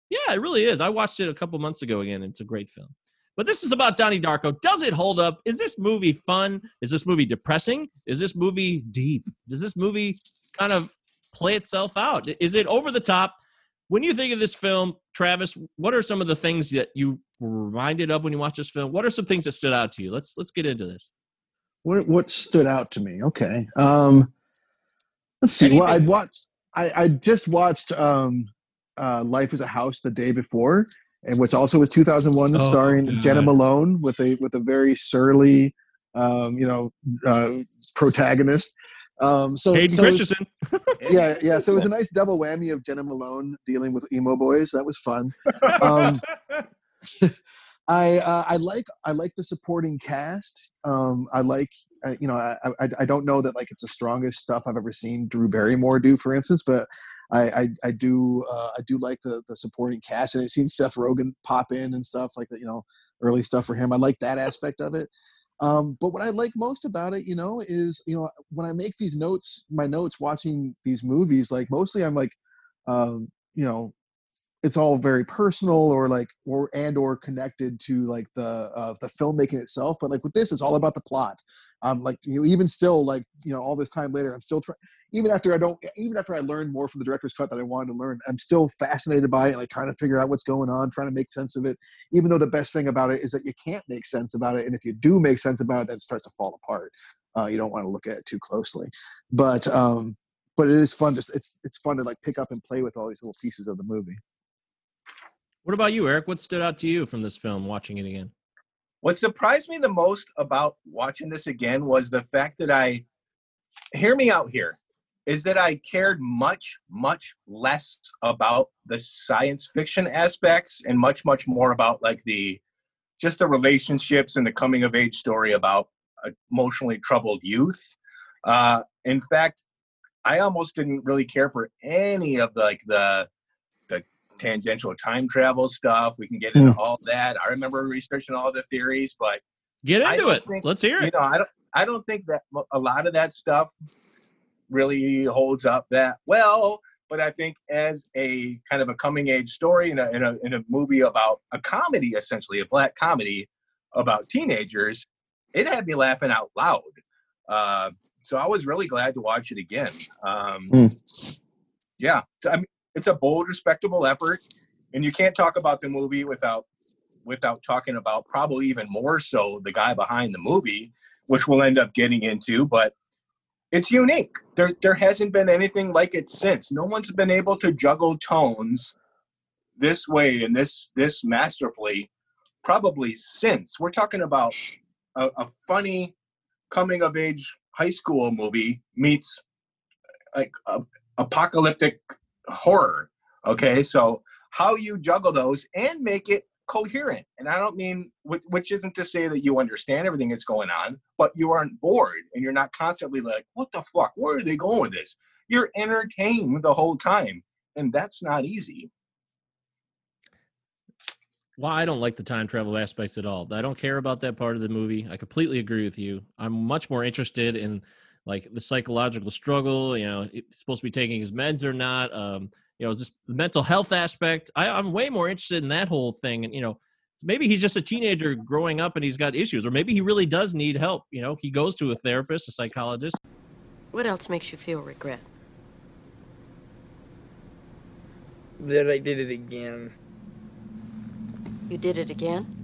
yeah, it really is. I watched it a couple months ago again. It's a great film. But this is about Donnie Darko. Does it hold up? Is this movie fun? Is this movie depressing? Is this movie deep? Does this movie kind of play itself out? Is it over the top? When you think of this film, Travis, what are some of the things that you were reminded of when you watched this film? What are some things that stood out to you? Let's let's get into this. What what stood out to me? Okay. Um let's see. Well, I watched I, I just watched um uh Life is a House the day before, and which also was 2001 Oh, starring God. Jena Malone with a with a very surly um, you know, uh protagonist. Um so, Hayden so it was- Christensen. *laughs* yeah, yeah. So it was a nice double whammy of Jena Malone dealing with emo boys. That was fun. Um, *laughs* I uh, I like I like the supporting cast. Um, I like uh, you know I, I I don't know that like it's the strongest stuff I've ever seen Drew Barrymore do, for instance, but I I, I do uh, I do like the the supporting cast, and I've seen Seth Rogen pop in and stuff like that. You know, early stuff for him. I like that aspect of it. Um, but what I like most about it, you know, is you know when I make these notes, my notes watching these movies, like mostly I'm like, um, you know, it's all very personal or like or and or connected to like the uh, the filmmaking itself. But like with this, it's all about the plot. Um, like you know, even still, like you know, all this time later, I'm still trying. Even after I don't, even after I learned more from the director's cut that I wanted to learn, I'm still fascinated by it. Like trying to figure out what's going on, trying to make sense of it. Even though the best thing about it is that you can't make sense about it, and if you do make sense about it, then it starts to fall apart. Uh, you don't want to look at it too closely, but um, but it is fun. Just it's it's fun to like pick up and play with all these little pieces of the movie. What about you, Eric? What stood out to you from this film watching it again? What surprised me the most about watching this again was the fact that I hear me out here. is that I cared much, much less about the science fiction aspects and much, much more about like the just the relationships and the coming of age story about emotionally troubled youth. Uh, in fact, I almost didn't really care for any of the like the the tangential time travel stuff. We can get into all that. I remember researching all the theories, but Get into it. think- Let's hear it. you know, I don't I don't think that a lot of that stuff really holds up that well. But I think as a kind of a coming age story in a, in a in a movie about a comedy, essentially a black comedy about teenagers, it had me laughing out loud. Uh, so I was really glad to watch it again. Um, yeah, so, I mean, it's a bold, respectable effort, and you can't talk about the movie without without talking about probably even more so the guy behind the movie, which we'll end up getting into. But it's unique. There there hasn't been anything like it since. No one's been able to juggle tones this way and this this masterfully probably since. We're talking about a, a funny coming of age high school movie meets like a, apocalyptic horror. Okay, so how you juggle those and make it coherent. And I don't mean, which, isn't to say that you understand everything that's going on, but you aren't bored and you're not constantly like, what the fuck? Where are they going with this? You're entertained the whole time. And that's not easy. Well, I don't like the time travel aspects at all. I don't care about that part of the movie. I completely agree with you. I'm much more interested in like the psychological struggle. You know, supposed to be taking his meds or not. Um, you know, is this the mental health aspect? I, I'm way more interested in that whole thing. And you know, maybe he's just a teenager growing up and he's got issues, or maybe he really does need help. You know, he goes to a therapist, a psychologist. What else makes you feel regret? That I did it again. You did it again?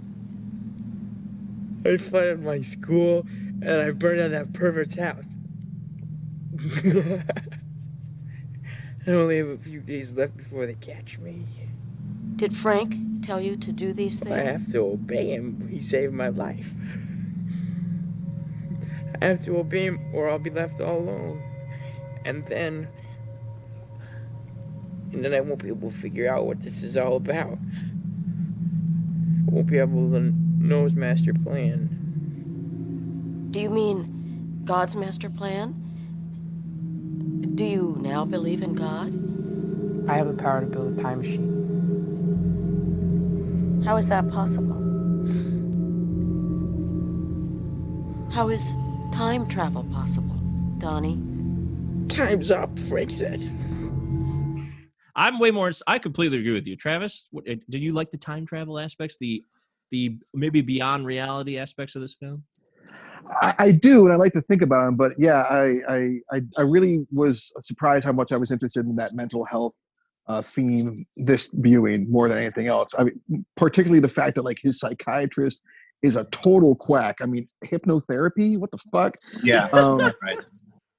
I fired my school and I burned down that pervert's house. *laughs* I only have a few days left before they catch me. Did Frank tell you to do these things? I have to obey him. He saved my life. I have to obey him or I'll be left all alone. And then. And then I won't be able to figure out what this is all about. I won't be able to know his master plan. Do you mean God's master plan? Do you now believe in God? I have the power to build a time machine. How is that possible? How is time travel possible, Donnie? Time's up, Frank said. I'm way more. I completely agree with you, Travis. What, uh, did you like the time travel aspects? The the maybe beyond reality aspects of this film? I, I do, and I like to think about them. But yeah, I, I I I really was surprised how much I was interested in that mental health uh, theme this viewing more than anything else. I mean, particularly the fact that like his psychiatrist is a total quack. I mean, hypnotherapy? What the fuck? Yeah. *laughs* Um, *laughs* right.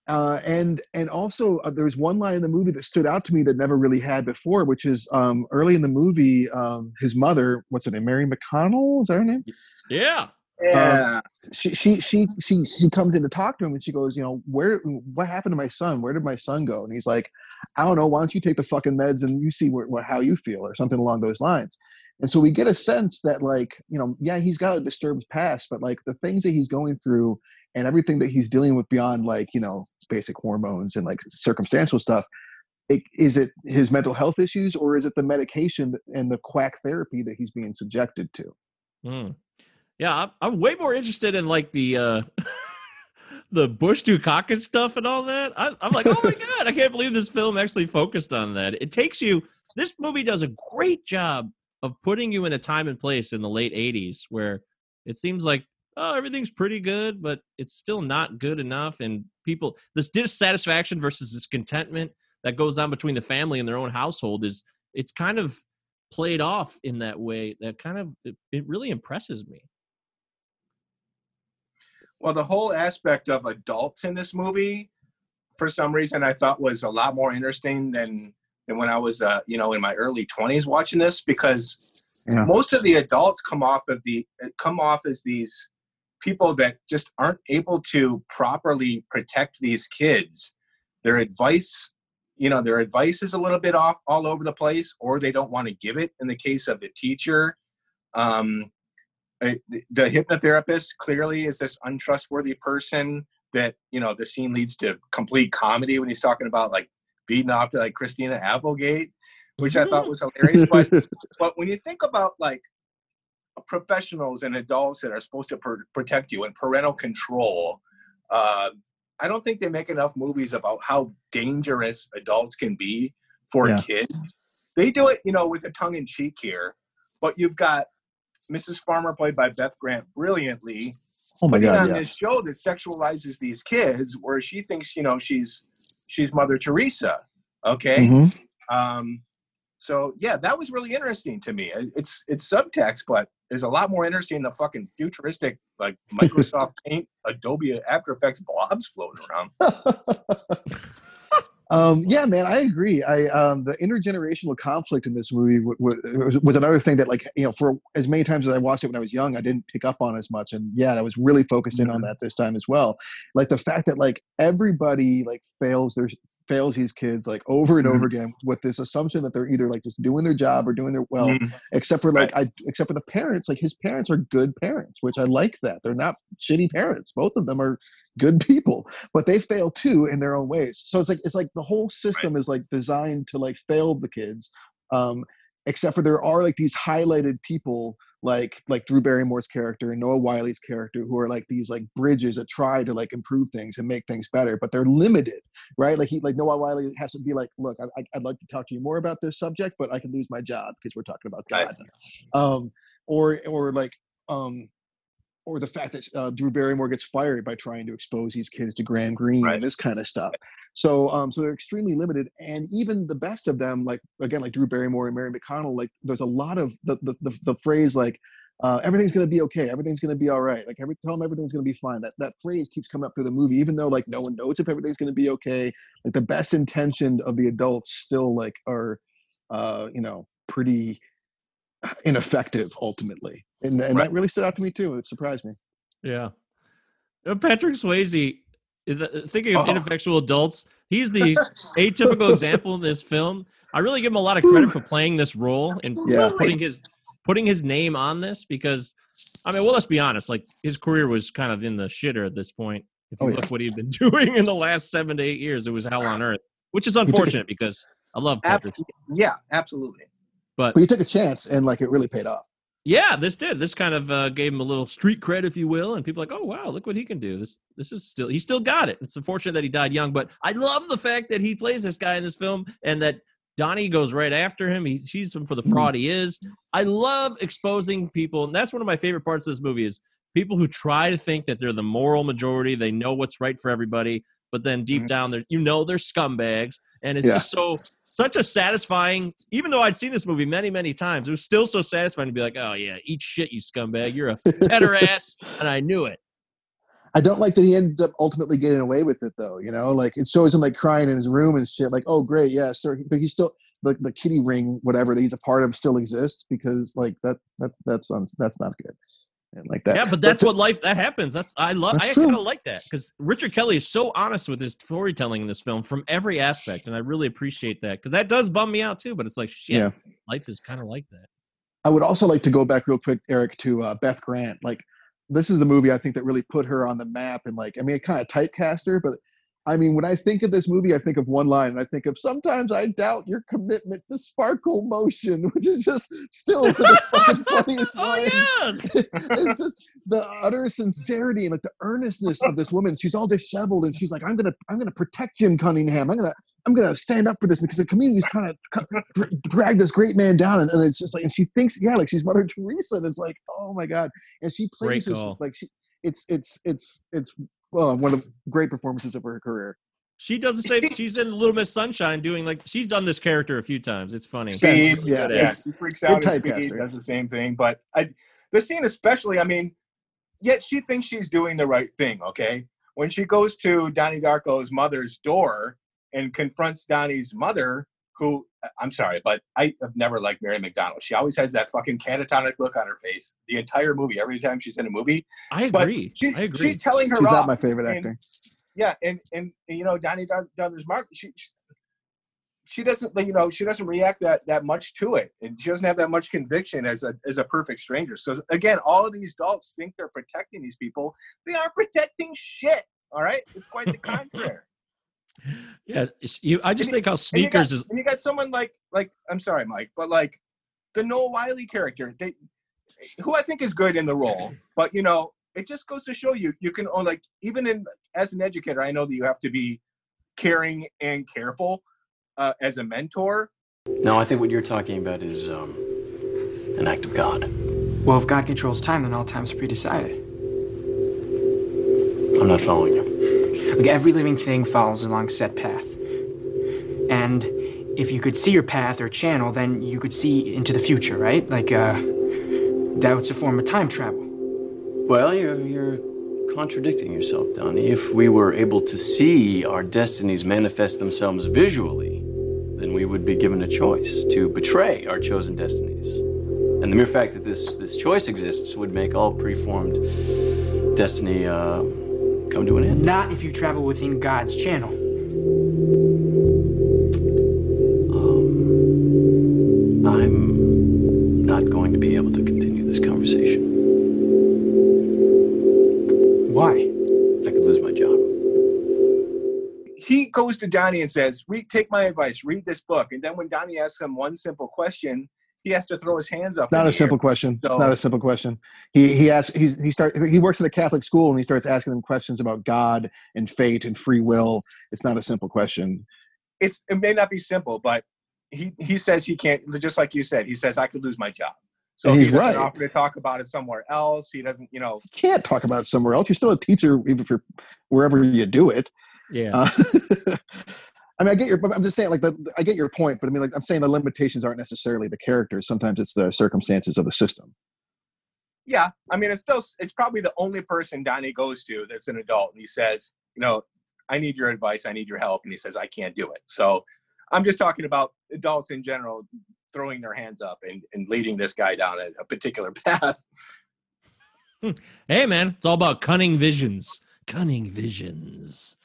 uh, and and also uh, there was one line in the movie that stood out to me that never really had before, which is um, early in the movie, um, his mother, what's her name, Mary McDonnell, is that her name? Yeah. Um, she, she she she she comes in to talk to him and she goes, you know, where what happened to my son? Where did my son go? And he's like, I don't know. Why don't you take the fucking meds and you see where, what how you feel or something along those lines. And so we get a sense that like you know, yeah, he's got a disturbed past, but like the things that he's going through and everything that he's dealing with beyond like you know basic hormones and like circumstantial stuff. It, is it his mental health issues or is it the medication and the quack therapy that he's being subjected to? Mm. Yeah, I'm, I'm way more interested in like the uh *laughs* the Bush Dukakis stuff and all that. I, I'm like, oh my *laughs* god, I can't believe this film actually focused on that. It takes you. This movie does a great job of putting you in a time and place in the late '80s where it seems like oh everything's pretty good, but it's still not good enough, and people this dissatisfaction versus this contentment that goes on between the family and their own household is it's kind of played off in that way that kind of it, it really impresses me Well, the whole aspect of adults in this movie, for some reason, I thought was a lot more interesting than than when I was, uh, you know, in my early twenties watching this because Yeah. most of the adults come off of the come off as these people that just aren't able to properly protect these kids their advice you know their advice is a little bit off all over the place or they don't want to give it in the case of the teacher um uh, the, the hypnotherapist clearly is this untrustworthy person that you know the scene leads to complete comedy when he's talking about like beating off to like christina applegate which i thought was hilarious but *laughs* but when you think about like professionals and adults that are supposed to pr- protect you and parental control uh, i don't think they make enough movies about how dangerous adults can be for Yeah. kids they do it you know with a tongue-in-cheek here but you've got mrs farmer played by beth grant brilliantly Oh my God, on yeah. this show that sexualizes these kids where she thinks you know she's she's mother teresa okay Mhm. um, so yeah, that was really interesting to me. It's it's subtext, but there's a lot more interesting than fucking futuristic like *laughs* Microsoft Paint, Adobe After Effects blobs floating around. *laughs* Um, yeah, man, I agree. I um, the intergenerational conflict in this movie w- w- was another thing that, like, you know, for as many times as I watched it when I was young, I didn't pick up on as much. And yeah, I was really focused in on that this time as well. Like the fact that like everybody like fails their fails these kids like over and over again with this assumption that they're either like just doing their job or doing their well, Mhm. except for like I except for the parents. Like his parents are good parents, which I like that they're not shitty parents. Both of them are good people but they fail too in their own ways. So it's like it's like the whole system is like designed to like fail the kids um except for there are like these highlighted people like like drew barrymore's character and noah wyle's character who are like these like bridges that try to like improve things and make things better but they're limited right? Like he like noah wyle has to be like look I, I- i'd like to talk to you more about this subject but i can lose my job because we're talking about god. um or or like um or the fact that uh, Drew Barrymore gets fired by trying to expose these kids to Graham Greene and this kind of stuff. So, um, so they're extremely limited, and even the best of them, like again, like Drew Barrymore and Mary McDonnell, like there's a lot of the the the, the phrase like. Uh, everything's gonna be okay. Everything's gonna be all right. Like every tell them everything's gonna be fine. That that phrase keeps coming up through the movie, even though like no one knows if everything's gonna be okay. Like the best intentioned of the adults still like are, uh, you know, pretty *laughs* ineffective ultimately, and and that really stood out to me too. It surprised me. Yeah. Uh, Patrick Swayze, uh, thinking of Oh. ineffectual adults, he's the *laughs* atypical example in this film. I really give him a lot of credit for playing this role and Yeah. putting his putting his name on this because I mean, well, let's be honest, like his career was kind of in the shitter at this point. If you Oh, yeah. look what he'd been *laughs* doing in the last seven to eight years, it was hell on earth, which is unfortunate because I love Patrick. Yeah, absolutely. But But you took a chance, and like it really paid off. Yeah, this did. This kind of uh, gave him a little street cred, if you will, and people are like, oh wow, look what he can do. This this is still he still got it. It's unfortunate that he died young, but I love the fact that he plays this guy in this film and that Donnie goes right after him. He sees him for the fraud he is. I love exposing people, and that's one of my favorite parts of this movie is people who try to think that they're the moral majority, they know what's right for everybody, but then deep mm-hmm. down, they're you know they're scumbags, and it's Yeah. just so such a satisfying. Even though I'd seen this movie many many times, it was still so satisfying to be like, oh yeah, eat shit, you scumbag, you're a better *laughs* ass, and I knew it. I don't like that he ends up ultimately getting away with it though. You know, like it shows him like crying in his room and shit. Like, oh great, yeah, sir. But he's still the the kitty ring, whatever that he's a part of, still exists because like that that that's that's not good. And like that. yeah, but that's what life that happens. That's I love. That's I kind of like that because Richard Kelly is so honest with his storytelling in this film from every aspect, and I really appreciate that because that does bum me out too. But it's like shit, Yeah. life is kind of like that. I would also like to go back real quick, Eric, to uh, Beth Grant. Like, this is the movie I think that really put her on the map, and like, I mean, it kind of typecast her, but I mean, when I think of this movie, I think of one line, and I think of sometimes I doubt your commitment to sparkle motion, *laughs* which is just still the fucking *laughs* oh, funniest Oh line. yeah, *laughs* it's just the utter sincerity and like the earnestness of this woman. She's all disheveled, and she's like, "I'm gonna, I'm gonna protect Jim Cunningham. I'm gonna, I'm gonna stand up for this because the community's trying to dra- drag this great man down." And, and it's just like, and she thinks, yeah, like she's Mother Teresa, and it's like, oh my god, and she plays this like she, it's, it's, it's, it's well, one of the great performances of her career. she does the same. She's in Little Miss Sunshine doing like she's done this character a few times. It's funny. Sense, Speed, yeah. yeah, she freaks Good out. And typecast Speed does the same thing, but I, the scene especially. I mean, yet she thinks she's doing the right thing. Okay, when she goes to Donnie Darko's mother's door and confronts Donnie's mother, who uh, I'm sorry, but I have never liked Mary McDonald. She always has that fucking catatonic look on her face the entire movie. Every time she's in a movie, I agree. she's, I agree. she's telling her She's off. not my favorite and- actor. yeah, and and, and you know Donnie Dar- Darko's mark. She, she she doesn't you know she doesn't react that that much to it, and she doesn't have that much conviction as a as a perfect stranger. So again, all of these adults think they're protecting these people. They aren't protecting shit. All right, it's quite the contrary. Yeah, it's- you, I just And you- think how and got- sneakers is. and you got someone like like I'm sorry, Mike, but like the Noah Wyle character, they who I think is good in the role, *laughs* but you know, it just goes to show you you can oh, like even in as an educator, I know that you have to be caring and careful uh, as a mentor. No, I think what you're talking about is um, an act of God. Well, if God controls time, then all time's pre-decided. I'm not following you. Like every living thing follows along set path. And if you could see your path or channel, then you could see into the future, right? Like, uh, that's a form of time travel. Well, you're, you're contradicting yourself, Donnie. If we were able to see our destinies manifest themselves visually, then we would be given a choice to betray our chosen destinies. And the mere fact that this, this choice exists would make all preformed destiny uh, come to an end. Not if you travel within God's channel. Um, I'm not going to be able to continue this conversation. Why? I could lose my job. He goes to Donnie and says, "Read, take my advice, read this book." And then when Donnie asks him one simple question, he has to throw his hands up. It's not a simple air. question. It's not a simple question. He he asks he's he start he works at a Catholic school and he starts asking them questions about God and fate and free will. It's not a simple question. it's it may not be simple, but he he says he can't. Just like you said, he says I could lose my job. So And he he's doesn't right. offer to talk about it somewhere else. He doesn't, you know. Can't talk about it somewhere else. You're still a teacher, even for wherever you do it. Yeah. Uh, *laughs* I mean, I get your. I'm just saying, like, the, I get your point, but I mean, like, I'm saying the limitations aren't necessarily the characters. Sometimes it's the circumstances of the system. Yeah, I mean, it's still it's probably the only person Donnie goes to that's an adult, and he says, you know, I need your advice, I need your help, and he says I can't do it. So I'm just talking about adults in general throwing their hands up and, and leading this guy down a, a particular *laughs* path. Hmm. Hey, man, it's all about cunning visions. Cunning visions.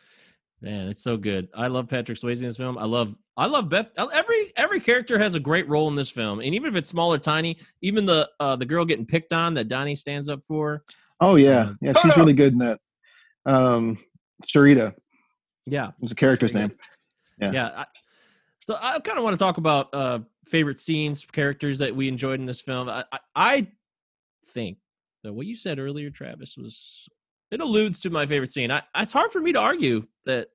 Man, it's so good. I love Patrick Swayze in this film. I love, I love Beth. Every every character has a great role in this film, and even if it's small or tiny, even the uh, the girl getting picked on that Donnie stands up for. Oh yeah, yeah, she's really good in that. Um, Cherita Yeah, it's a character's name. Yeah. yeah. I, so I kind of want to talk about uh, favorite scenes, characters that we enjoyed in this film. I, I, I think that what you said earlier, Travis, was it alludes to my favorite scene. I, it's hard for me to argue that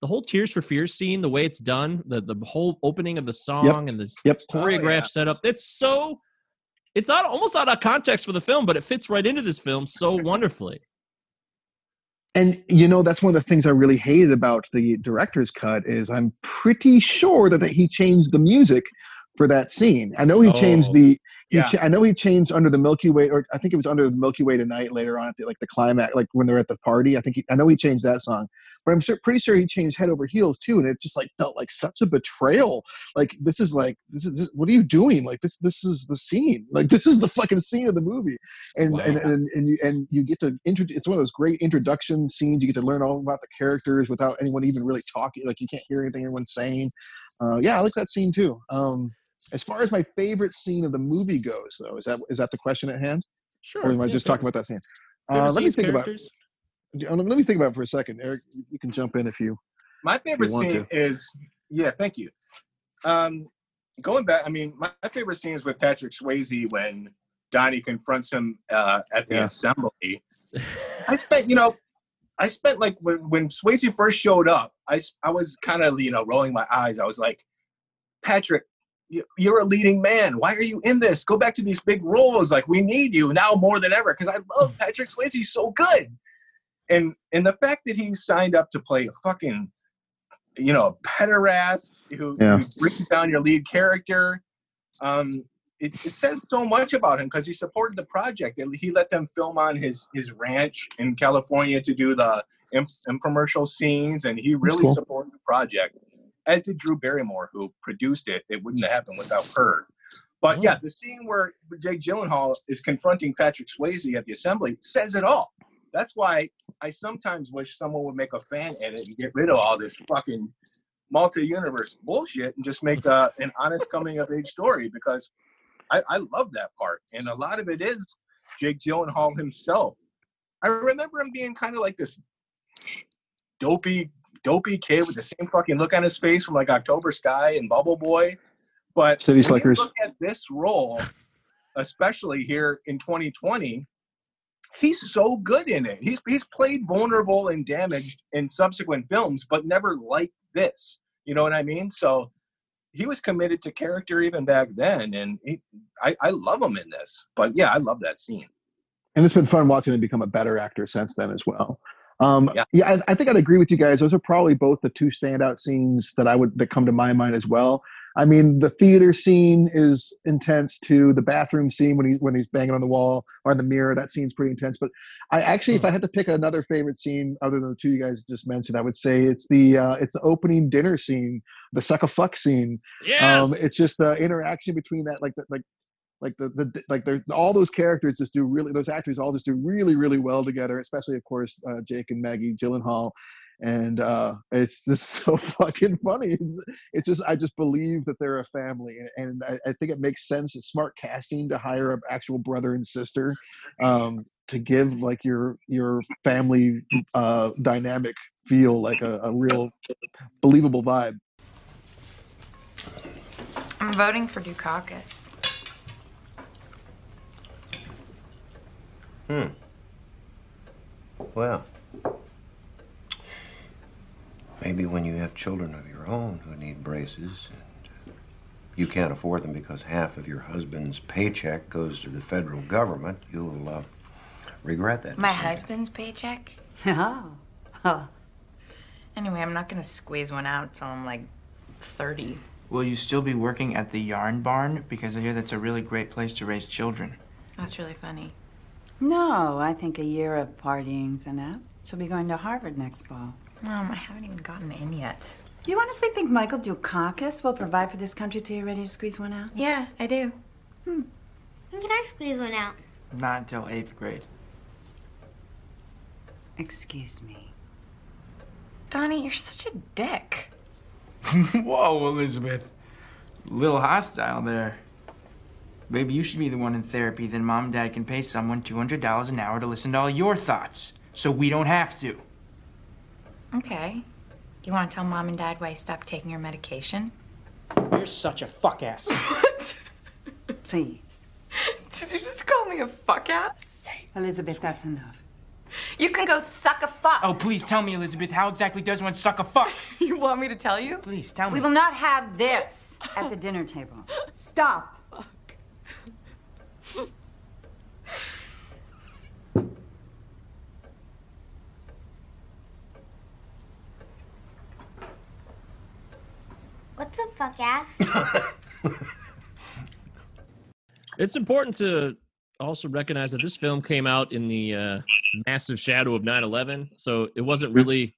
the whole Tears for Fears scene, the way it's done, the the whole opening of the song and this Yep. choreographed oh, setup, it's so it's out almost out of context for the film, but it fits right into this film so wonderfully. And you know that's one of the things I really hated about the director's cut is I'm pretty sure that, that he changed the music for that scene. I know he changed Oh, the. Yeah. cha- I know he changed under the Milky Way, or I think it was under the Milky Way tonight. Later on, at the, like the climax, like when they're at the party. I think he, I know he changed that song, but I'm sure, pretty sure he changed Head Over Heels too. And it just like felt like such a betrayal. Like this is like this is this, what are you doing? Like this this is the scene. Like this is the fucking scene of the movie. And and, and and you and you get to introduce. It's one of those great introduction scenes. You get to learn all about the characters without anyone even really talking. Like you can't hear anything anyone's saying. Uh, yeah, I like that scene too. Um, as far as my favorite scene of the movie goes, though, is that is that the question at hand? Sure. Or am I yeah, just talking about that scene? Uh, let me think characters? about. Let me think about it for a second, Eric. You can jump in if you. My favorite want scene to. is yeah, thank you. Um, going back, I mean, my, my favorite scene is with Patrick Swayze when Donnie confronts him uh, at the Yeah. assembly. I spent, you know, I spent like when when Swayze first showed up, I, I was kind of you know rolling my eyes. I was like, Patrick. You- You're a leading man. Why are you in this? Go back to these big roles. Like we need you now more than ever. Because I love Patrick Swayze. He's so good. And and the fact that he signed up to play a fucking you know, a pederast who, Yeah. who brings down your lead character. Um, it, it says so much about him because he supported the project. He let them film on his his ranch in California to do the in- infomercial scenes, and he really cool. supported the project. As did Drew Barrymore, who produced it. It wouldn't have happened without her. But hmm. yeah, the scene where Jake Gyllenhaal is confronting Patrick Swayze at the assembly says it all. That's why I sometimes wish someone would make a fan edit and get rid of all this fucking multi-universe bullshit and just make a, an honest coming of age story because I, I love that part. And a lot of it is Jake Gyllenhaal himself. I remember him being kind of like this dopey, dopey kid with the same fucking look on his face from like October Sky and Bubble Boy. But City Slickers. look at this role, especially here in 2020, he's so good in it. He's he's played vulnerable and damaged in subsequent films, but never like this. You know what I mean? So he was committed to character even back then, and he, I, I love him in this. But yeah, I love that scene. and it's been fun watching him become a better actor since then as well. Um, yeah, I, I think I'd agree with you guys. Those are probably both the two standout scenes that I would that come to my mind as well. I mean, the theater scene is intense too. The bathroom scene when he's when he's banging on the wall or in the mirror, that scene's pretty intense. But I actually, if I had to pick another favorite scene other than the two you guys just mentioned, I would say it's the uh, it's the opening dinner scene, the suck a fuck scene. Yes! Um, it's just the interaction between that, like the like like the, the like there's all those characters just do really those actors all just do really really well together especially of course uh, jake and maggie gyllenhaal. And uh it's just *laughs* so fucking funny. It's, it's just i just believe that they're a family and I, I think it makes sense it's smart casting to hire an actual brother and sister um to give like your your family uh dynamic feel like a, a real believable vibe. I'm voting for Dukakis. Hmm. Well, maybe when you have children of your own who need braces and uh, you can't afford them because half of your husband's paycheck goes to the federal government, you'll uh, regret that. My decision. husband's paycheck? *laughs* Oh. Huh. Anyway, I'm not gonna squeeze one out till I'm like 30. Will you still be working at the yarn barn? Because I hear that's a really great place to raise children. That's really funny. No, I think a year of partying's enough. She'll be going to Harvard next fall. Mom, I haven't even gotten in yet. Do you honestly think Michael Dukakis will provide for this country till you're ready to squeeze one out? Yeah, I do. Hmm. When can I squeeze one out? Not until eighth grade. Excuse me. Donnie, you're such a dick. *laughs* Whoa, Elizabeth. Little hostile there. Maybe you should be the one in therapy, then mom and dad can pay someone $200 an hour to listen to all your thoughts. So we don't have to. Okay. You wanna tell mom and dad why you stopped taking your medication? You're such a fuck ass. *laughs* Please. Did you just call me a fuck ass? Elizabeth, that's enough. You can go suck a fuck. Oh, please tell me, Elizabeth, how exactly does one suck a fuck? *laughs* You want me to tell you? Please tell me. We will not have this at the dinner table. Stop. What's a fuck ass? *laughs* It's important to also recognize that this film came out in the uh, massive shadow of 9/11, so it wasn't really,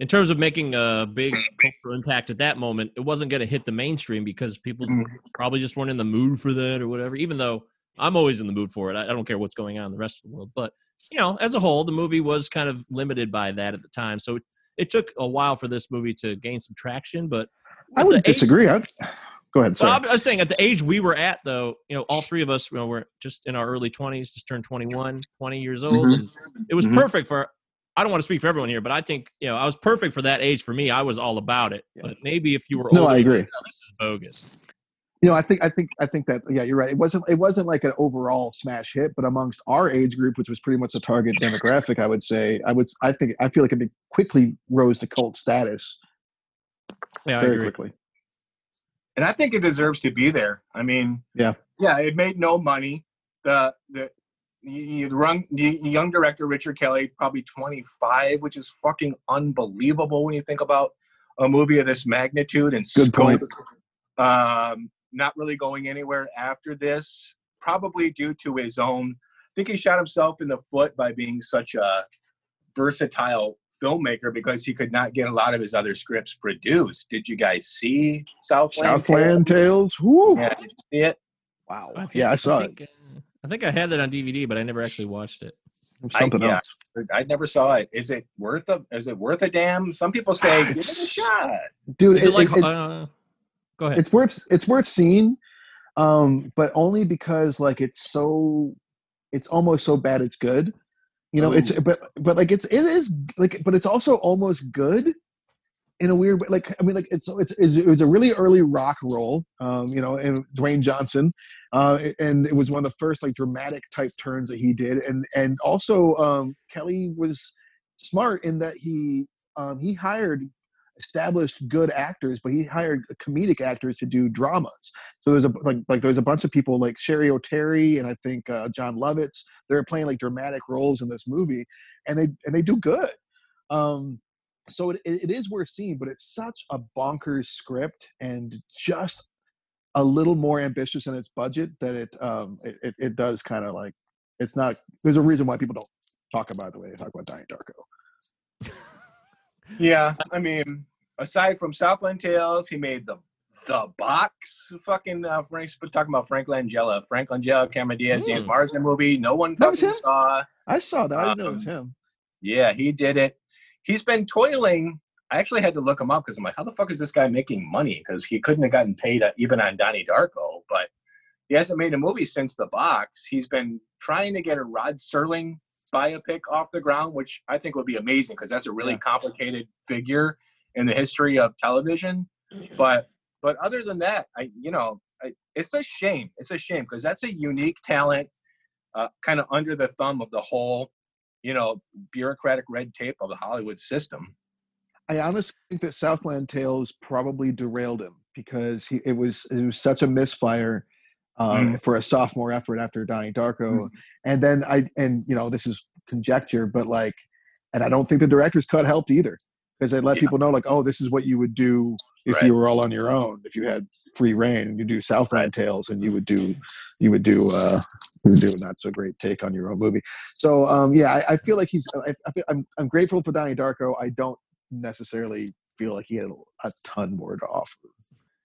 in terms of making a big cultural impact at that moment, it wasn't going to hit the mainstream because people probably just weren't in the mood for that or whatever. Even though I'm always in the mood for it, I, I don't care what's going on in the rest of the world. But you know, as a whole, the movie was kind of limited by that at the time, so it, it took a while for this movie to gain some traction. But i would age- disagree I, go ahead sorry. I'm, I was saying at the age we were at, though, you know, all three of us, you know, were just in our early 20s, just turned 21, 20 years old. Mhm. It was Mhm. perfect for, I don't want to speak for everyone here, but I think, you know, I was perfect for that age. For me, I was all about it. But maybe if you were No, older, I agree. "No, this is bogus. you know, I think, I think, I think that, yeah, you're right. It wasn't, it wasn't like an overall smash hit, but amongst our age group, which was pretty much a target demographic, I would say, I would, I think, I feel like it quickly rose to cult status. Yeah, I very agree. quickly. and I think it deserves to be there. I mean, Yeah. yeah, it made no money. The the you, you run the young director Richard Kelly, probably 25, which is fucking unbelievable when you think about a movie of this magnitude and Good point. Um, not really going anywhere after this, probably due to his own. I think he shot himself in the foot by being such a versatile filmmaker because he could not get a lot of his other scripts produced. Did you guys see Southland? Southland Tales. Woo. Yeah, did you see it? Wow. I think- Yeah, I saw think, it. uh, I think I had that on DVD, but I never actually watched it. Something I, yeah, else. I never saw it. Is it worth a? Is it worth a damn? Some people say give it a shot. dude. It it- like? it's, uh, go ahead. it's worth it's worth seeing, um, but only because like it's so it's almost so bad it's good. You know, it's but but like it's it is like but it's also almost good in a weird way. Like I mean, like it's it's, it's it was a really early rock roll. Um, you know, and Dwayne Johnson, uh, and it was one of the first like dramatic type turns that he did, and and also um, Kelly was smart in that he um, he hired established good actors, but he hired comedic actors to do dramas. So there's a like like there's a bunch of people like Cheri Oteri and I think uh, Jon Lovitz. They're playing like dramatic roles in this movie, and they and they do good. Um, so it, it is worth seeing, but it's such a bonkers script and just a little more ambitious in its budget that it um it, it, does kind of like it's not. There's a reason why people don't talk about it the way they talk about Donnie Darko. Yeah, I mean, aside from Southland Tales, he made the the box. Fucking uh, Frank's talking about Frank Langella, Frank Langella, Cameron Diaz, James Hmm. Marsden movie. No one fucking saw. I saw that. I didn't know it was Um, him. Yeah, he did it. He's been toiling. I actually had to look him up because I'm like, how the fuck is this guy making money? Because he couldn't have gotten paid uh, even on Donnie Darko, but he hasn't made a movie since The Box. He's been trying to get a Rod Serling biopic off the ground, which I think would be amazing because that's a really complicated figure in the history of television. But but other than that, I you know, I, it's a shame. It's a shame because that's a unique talent, uh, kind of under the thumb of the whole, you know, bureaucratic red tape of the Hollywood system. I honestly think that Southland Tales probably derailed him because he, it was it was such a misfire um, Mm. for a sophomore effort after Donnie Darko, and then I and you know this is conjecture, but like, and I don't think the director's cut helped either because they let Yeah. people know like, oh, this is what you would do if Right. you were all on your own, if you had free reign, and you do Southland Tales, and you would do you would do uh, you would do a not so great take on your own movie. So um, yeah, I, I feel like he's I, I feel, I'm I'm grateful for Donnie Darko. I don't necessarily feel like he had a ton more to offer.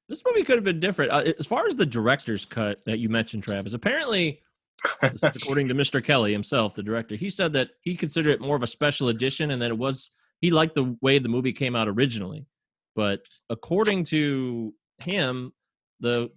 This movie could have been different. Uh, as far as the director's cut that you mentioned, Travis, apparently, according to Mr. Kelly himself, the director, he said that he considered it more of a special edition and that it was, he liked the way the movie came out originally. But according to him, the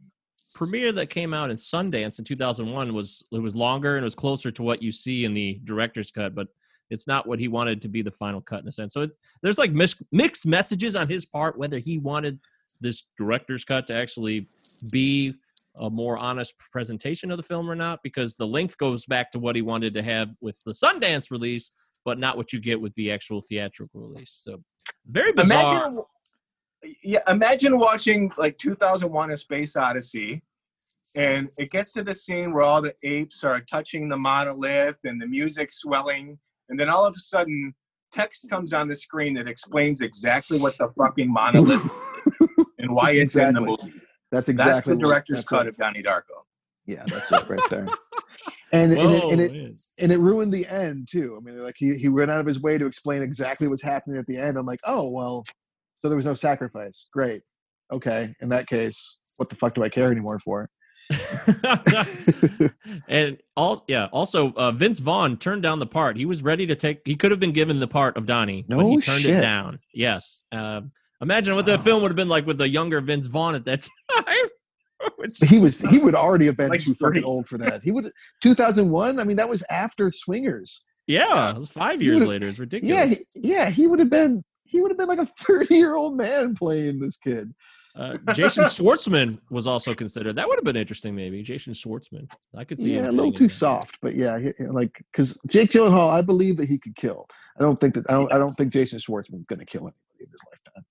premiere that came out in Sundance in 2001 was it was longer and it was closer to what you see in the director's cut, but it's not what he wanted to be the final cut in a sense. So it, there's like mis- mixed messages on his part whether he wanted this director's cut to actually be a more honest presentation of the film or not because the length goes back to what he wanted to have with the Sundance release but not what you get with the actual theatrical release. So very bizarre. Imagine, yeah, imagine watching like 2001: A Space Odyssey, and it gets to the scene where all the apes are touching the monolith and the music swelling, and then all of a sudden, text comes on the screen that explains exactly what the fucking monolith *laughs* is and why it's in the movie. That's That's exactly the director's that's cut it. of Donnie Darko. Yeah, that's it right there. *laughs* And and, it, and, it, and it ruined the end too. I mean, like he, he went out of his way to explain exactly what's happening at the end. I'm like, oh well, so there was no sacrifice. Great. Okay. In that case, what the fuck do I care anymore for? *laughs* and all yeah also uh, vince vaughn turned down the part he was ready to take he could have been given the part of donnie but he turned shit. it down yes um imagine what the film would have been like with a younger vince vaughn at that time *laughs* He was he would already have been Like too fucking old for that. He would 2001. I mean, that was after Swingers. yeah it was five years later it's ridiculous he, yeah, he would have been he would have been like a *laughs* 30 year old man playing this kid. uh, jason schwartzman was also considered that would have been interesting maybe jason schwartzman i could see Yeah, him a little fitting in too soft, but yeah, he- like because Jake Gyllenhaal, I believe that he could kill. I don't think that I don't I don't think Jason Schwartzman's going to kill anybody in his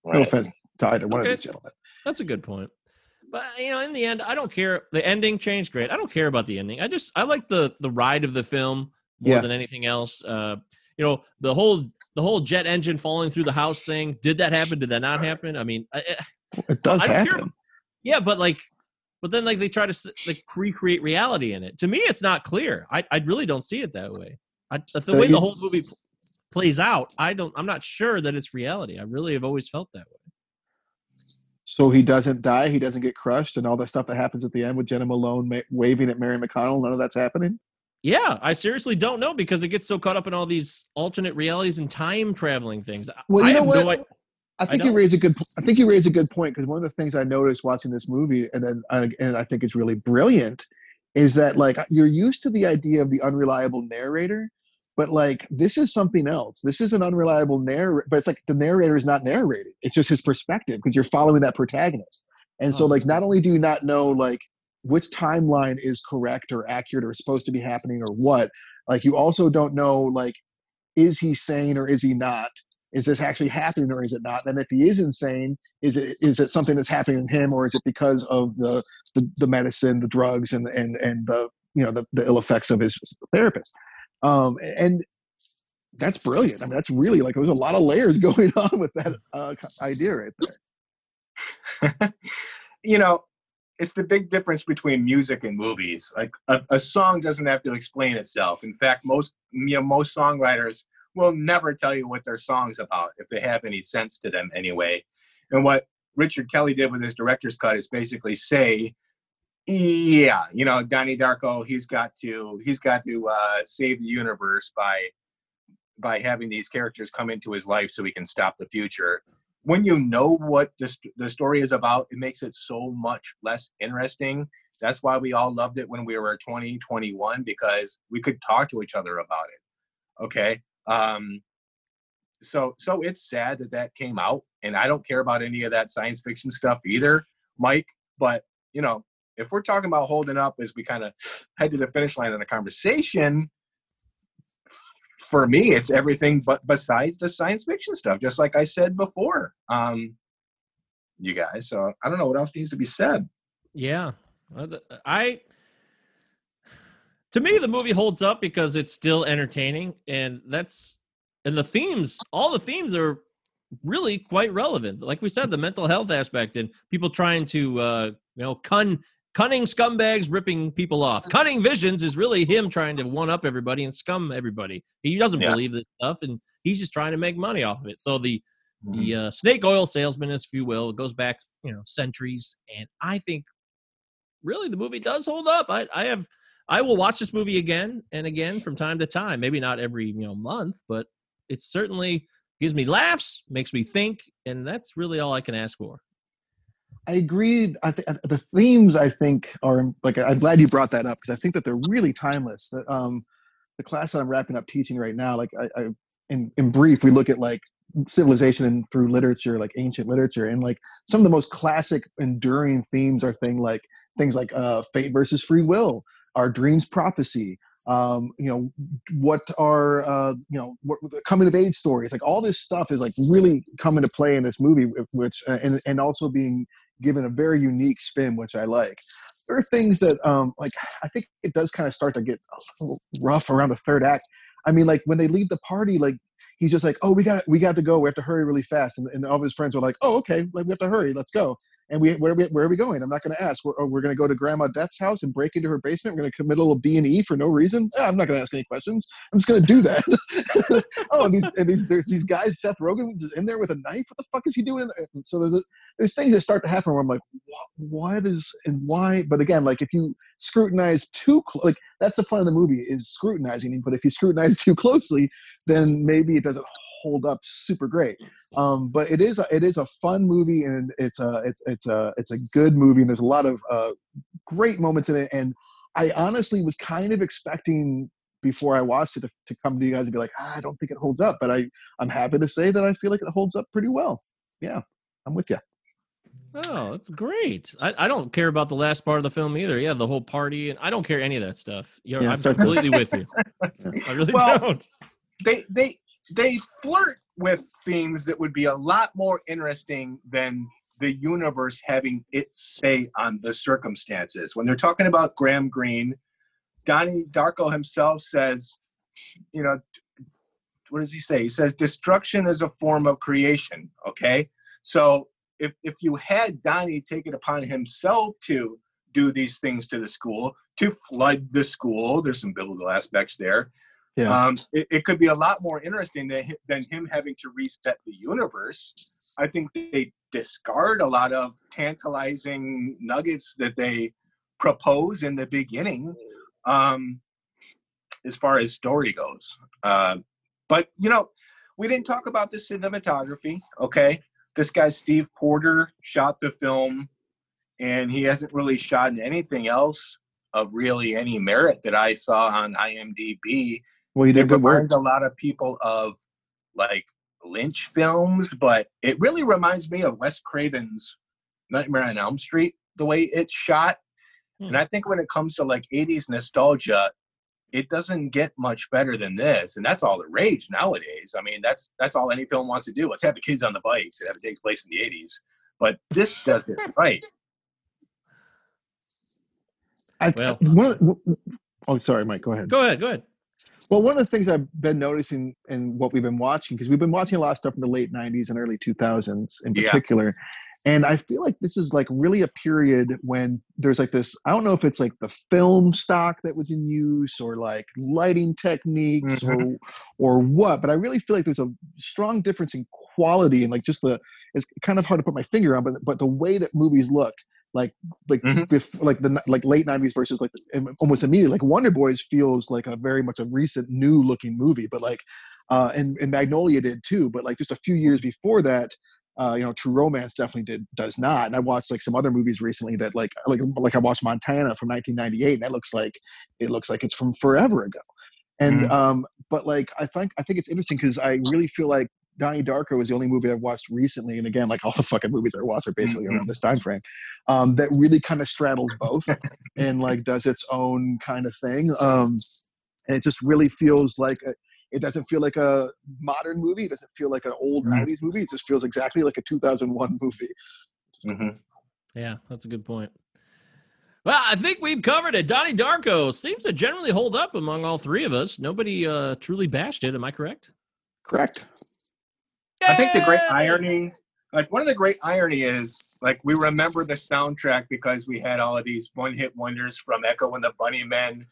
lifetime. No offense to either one Okay. of these gentlemen. That's a good point. But you know, in the end, I don't care. The ending changed great. I don't care about the ending. I just I like the the ride of the film more Yeah. than anything else. Uh, you know, the whole the whole jet engine falling through the house thing. Did that happen? Did that not happen? I mean, I, It does don't care happen. yeah, but like, but then like they try to s- like recreate reality in it. To me, it's not clear. I I really don't see it that way. I, the So way the whole movie plays out, I don't. I'm not sure that it's reality. I really have always felt that way. So he doesn't die, he doesn't get crushed, and all the stuff that happens at the end with Jena Malone ma- waving at Mary McDonnell. None of that's happening. Yeah, I seriously don't know because it gets so caught up in all these alternate realities and time traveling things. Well, you I know what? no i- I think I you raise a good. I think you raise a good point because one of the things I noticed watching this movie, and then uh, and I think it's really brilliant, is that like you're used to the idea of the unreliable narrator, but like this is something else. This is an unreliable narrator, but it's like the narrator is not narrating. It's just his perspective because you're following that protagonist, and so Oh, like not only do you not know like which timeline is correct or accurate or supposed to be happening or what, like you also don't know like is he sane or is he not? Is this actually happening or is it not? And if he is insane, is it is it something that's happening to him or is it because of the the, the medicine, the drugs, and and and the you know the, the ill effects of his therapist? Um, and that's brilliant. I mean, that's really like there's a lot of layers *laughs* going on with that uh, idea right there. *laughs* you know, it's the big difference between music and movies. Like a, a song doesn't have to explain itself. In fact, most you know most songwriters will never tell you what their song's about if they have any sense to them anyway. And what Richard Kelly did with his director's cut is basically say, yeah, you know, Donnie Darko, he's got to he's got to uh, save the universe by by having these characters come into his life so he can stop the future. When you know what the, st- the story is about, it makes it so much less interesting. That's why we all loved it when we were 20, 21, because we could talk to each other about it. Okay. Um, so, so it's sad that that came out, and I don't care about any of that science fiction stuff either, Mike. But you know, if we're talking about holding up as we kind of head to the finish line in the conversation, for me, it's everything but besides the science fiction stuff. Just like I said before, um, you guys. So I don't know what else needs to be said. Yeah, Uh, I. To me, the movie holds up because it's still entertaining, and that's and the themes. All the themes are really quite relevant. Like we said, the mental health aspect and people trying to, uh, you know, cun cunning scumbags ripping people off. Cunning visions is really him trying to one up everybody and scum everybody. He doesn't Yeah. believe this stuff, and he's just trying to make money off of it. So the the uh, snake oil salesman, if you will, goes back, you know, centuries, and I think really the movie does hold up. I, I have I will watch this movie again and again from time to time. Maybe not every you know month, but it certainly gives me laughs, makes me think, and that's really all I can ask for. I agree. I th- the themes I think are like I'm glad you brought that up because I think that they're really timeless. That um, the class that I'm wrapping up teaching right now, like I, I in in brief, we look at like civilization and through literature, like ancient literature, and like some of the most classic, enduring themes are thing like things like uh, fate versus free will, our dreams prophecy. Um, you know what are uh, you know what, coming of age stories like all this stuff is like really coming to play in this movie which uh, and, and also being given a very unique spin, which I like. There are things that, um, like, I think it does kind of start to get rough around the third act. I mean, like when they leave the party, like he's just like, "Oh, we got we got to go. We have to hurry really fast." And, and all of his friends are like, "Oh, okay, like, we have to hurry. Let's go." And we where are we, where are we going? I'm not going to ask. We're, we're going to go to Grandma Death's house and break into her basement. We're going to commit a little B and E for no reason. Ah, I'm not going to ask any questions. I'm just going to do that. *laughs* oh, and these and these there's these guys. Seth Rogen is in there with a knife. What the fuck is he doing? And so there's there's things that start to happen where I'm like, what, what is and why? But again, like if you scrutinize too cl- like that's the fun of the movie is scrutinizing. But if you scrutinize too closely, then maybe it doesn't hold up super great. Um, but it is a, it is a fun movie and it's a it's it's a it's a good movie and there's a lot of uh, great moments in it. And I honestly was kind of expecting before I watched it to, to come to you guys and be like, ah, I don't think it holds up. But I I'm happy to say that I feel like it holds up pretty well. Yeah, I'm with you. Oh, that's great. I, I don't care about the last part of the film either. Yeah, the whole party, and I don't care any of that stuff. You're, Yeah, I'm start- completely with you. *laughs* I really Well, don't. They they they flirt with themes that would be a lot more interesting than the universe having its say on the circumstances. When they're talking about Graham Greene, Donnie Darko himself says, you know, what does he say? He says destruction is a form of creation. Okay, so if if you had Donnie take it upon himself to do these things to the school, to flood the school, there's some biblical aspects there. Yeah. Um, it, it could be a lot more interesting than, than him having to reset the universe. I think they discard a lot of tantalizing nuggets that they propose in the beginning. Um, as far as story goes. Uh, but you know, we didn't talk about the cinematography. Okay, this guy Steve Poster shot the film, and he hasn't really shot anything else of really any merit that I saw on IMDb. Well, he did it good work. reminds a lot of people of like Lynch films, but it really reminds me of Wes Craven's Nightmare on Elm Street, the way it's shot. And hmm. I think when it comes to like 80s nostalgia, it doesn't get much better than this. And that's all the rage nowadays. I mean, that's that's all any film wants to do. Let's have the kids on the bikes and have it take place in the 80s. But this does it *laughs* right. I, one, of- oh, sorry, Mike. Go ahead. Go ahead. Go ahead. Well, one of the things I've been noticing and what we've been watching, because we've been watching a lot of stuff in the late 90s and early 2000s in Yeah. particular. And I feel like this is like really a period when there's like this I don't know if it's like the film stock that was in use or like lighting techniques Mhm. or or what, but I really feel like there's a strong difference in quality and like just the it's kind of hard to put my finger on, but but the way that movies look like like bef- like the like late 90s versus like the- almost immediately like wonder boys feels like a very much a recent new looking movie but like uh and, and magnolia did too but like just a few years before that uh you know true romance definitely did does not and i watched like some other movies recently that like like like i watched montana from 1998 and that looks like it looks like it's from forever ago and Mhm. um but like i think i think it's interesting because i really feel like Donnie Darko was the only movie I've watched recently, and again, like all the fucking movies I watched are basically around this time frame. Um, that really kind of straddles both *laughs* and like does its own kind of thing. Um, and it just really feels like a, it doesn't feel like a modern movie. It doesn't feel like an old '90s movie. It just feels exactly like a 2001 movie. Mm-hmm. Yeah, that's a good point. Well, I think we've covered it. Donnie Darko seems to generally hold up among all three of us. Nobody uh, truly bashed it. Am I correct? Correct. I think the great irony, like one of the great irony is, like we remember the soundtrack because we had all of these one-hit wonders from Echo and the Bunnymen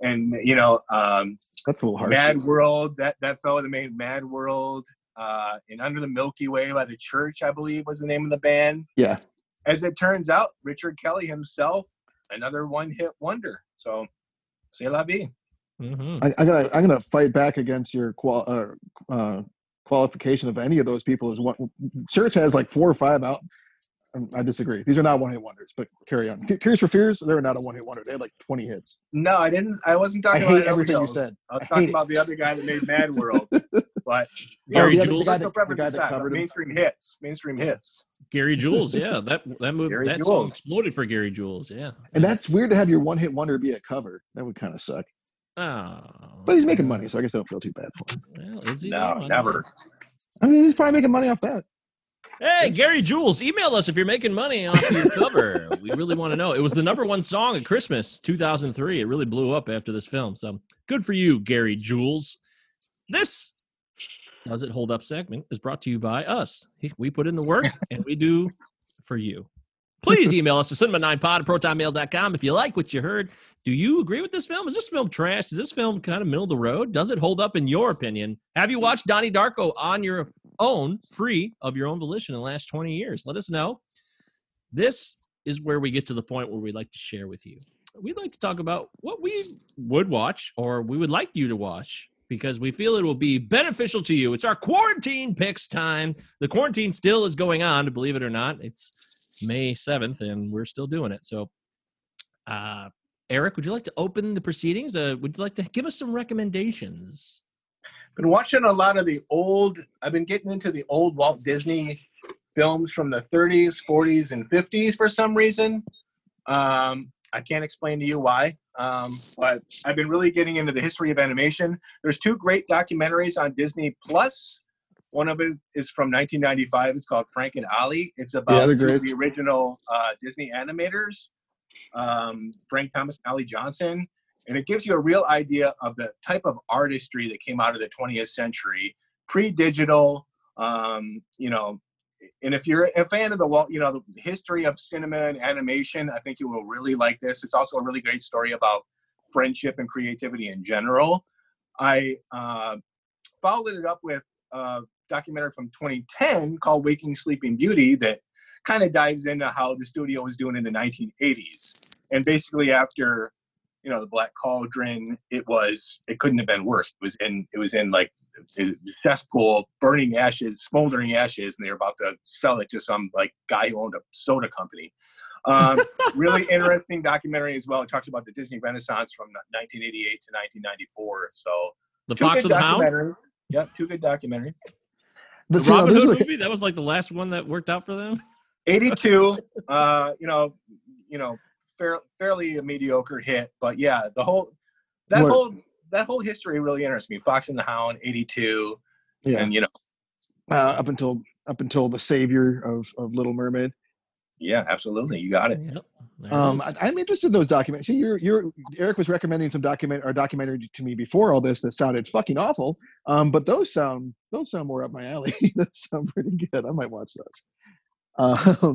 and you know, um, That's a little harsh. Mad World. That that fellow that made Mad World, uh, and Under the Milky Way by the Church, I believe, was the name of the band. Yeah. As it turns out, Richard Kelly himself, another one-hit wonder. So, c'est la vie. Mm-hmm. I, I gotta I'm gonna fight back against your qual uh, uh, qualification of any of those people. Is what Church has like four or five out. um, I disagree. These are not one hit wonders. But carry on. Te- Tears for Fears, they're not a one hit wonder. They had like 20 hits. No, I didn't. I wasn't talking hate about anybody everything you said. I was I talking hate it. about the other guy that made *laughs* Mad World. But *laughs* Gary the other- Jules? let's The go guy that decide, but covered him. mainstream hits, mainstream hits. Gary Jules, *laughs* yeah, that that movie Gary that song exploded for Gary Jules, yeah. And that's weird to have your one hit wonder be a cover. That would kind of suck. Oh, But he's making money, so I guess I don't feel too bad for him. well, is he? No, though? Never. I mean, he's probably making money off that. Hey, Gary Jules, email us if you're making money off your cover. we really want to know. It was the number one song at Christmas 2003. It really blew up after this film. So good for you, Gary Jules. This Does It Hold Up segment is brought to you by us. We put in the work and we do for you. Please email us at cinema9pod at protonmail.com if you like what you heard. Do you agree with this film? Is this film trash? Is this film kind of middle of the road? Does it hold up in your opinion? Have you watched Donnie Darko on your own, free of your own volition in the last 20 years? Let us know. This is where we get to the point where we'd like to share with you. We'd like to talk about what we would watch or we would like you to watch because we feel it will be beneficial to you. It's our quarantine picks time. The quarantine still is going on, believe it or not. It's May 7th and we're still doing it. So, uh, Eric, would you like to open the proceedings? Uh, would you like to give us some recommendations? Been watching a lot of the old. I've been getting into the old Walt Disney films from the 30s, 40s, and 50s for some reason. Um, I can't explain to you why, um, but I've been really getting into the history of animation. There's two great documentaries on Disney Plus. One of it is from 1995. It's called Frank and Ollie. It's about they're two of great. the original uh, Disney animators, um, Frank Thomas and Ollie Johnston. And it gives you a real idea of the type of artistry that came out of the 20th century, pre-digital. Um, you know, and if you're a fan of the Walt, you know, the history of cinema and animation, I think you will really like this. It's also a really great story about friendship and creativity in general. I uh, followed it up with a documentary from 2010 called Waking Sleeping Beauty that kind of dives into how the studio was doing in the 1980s. And basically, after you know, the Black Cauldron. It was. It couldn't have been worse. It was in. It was in like a cesspool, burning ashes, smoldering ashes, and they were about to sell it to some like guy who owned a soda company. Um, *laughs* really interesting documentary as well. It talks about the Disney Renaissance from 1988 to 1994. So The Fox and the Hound? Yep, two good documentaries. The see, Robin there's Hood like- movie? That was like the last one that worked out for them. *laughs* 82 uh you know you know fair, fairly a mediocre hit but yeah the whole that What- whole that whole history really interests me fox and the hound 82 Yeah. and you know uh, up until up until the savior of, of Little Mermaid. Yeah absolutely you got it Um, I, I'm interested in those documents. See, you're, you're Eric was recommending some document or documentary to me before all this that sounded fucking awful. Um, but those sound those sound more up my alley. *laughs* those sound pretty good. I might watch those. Um,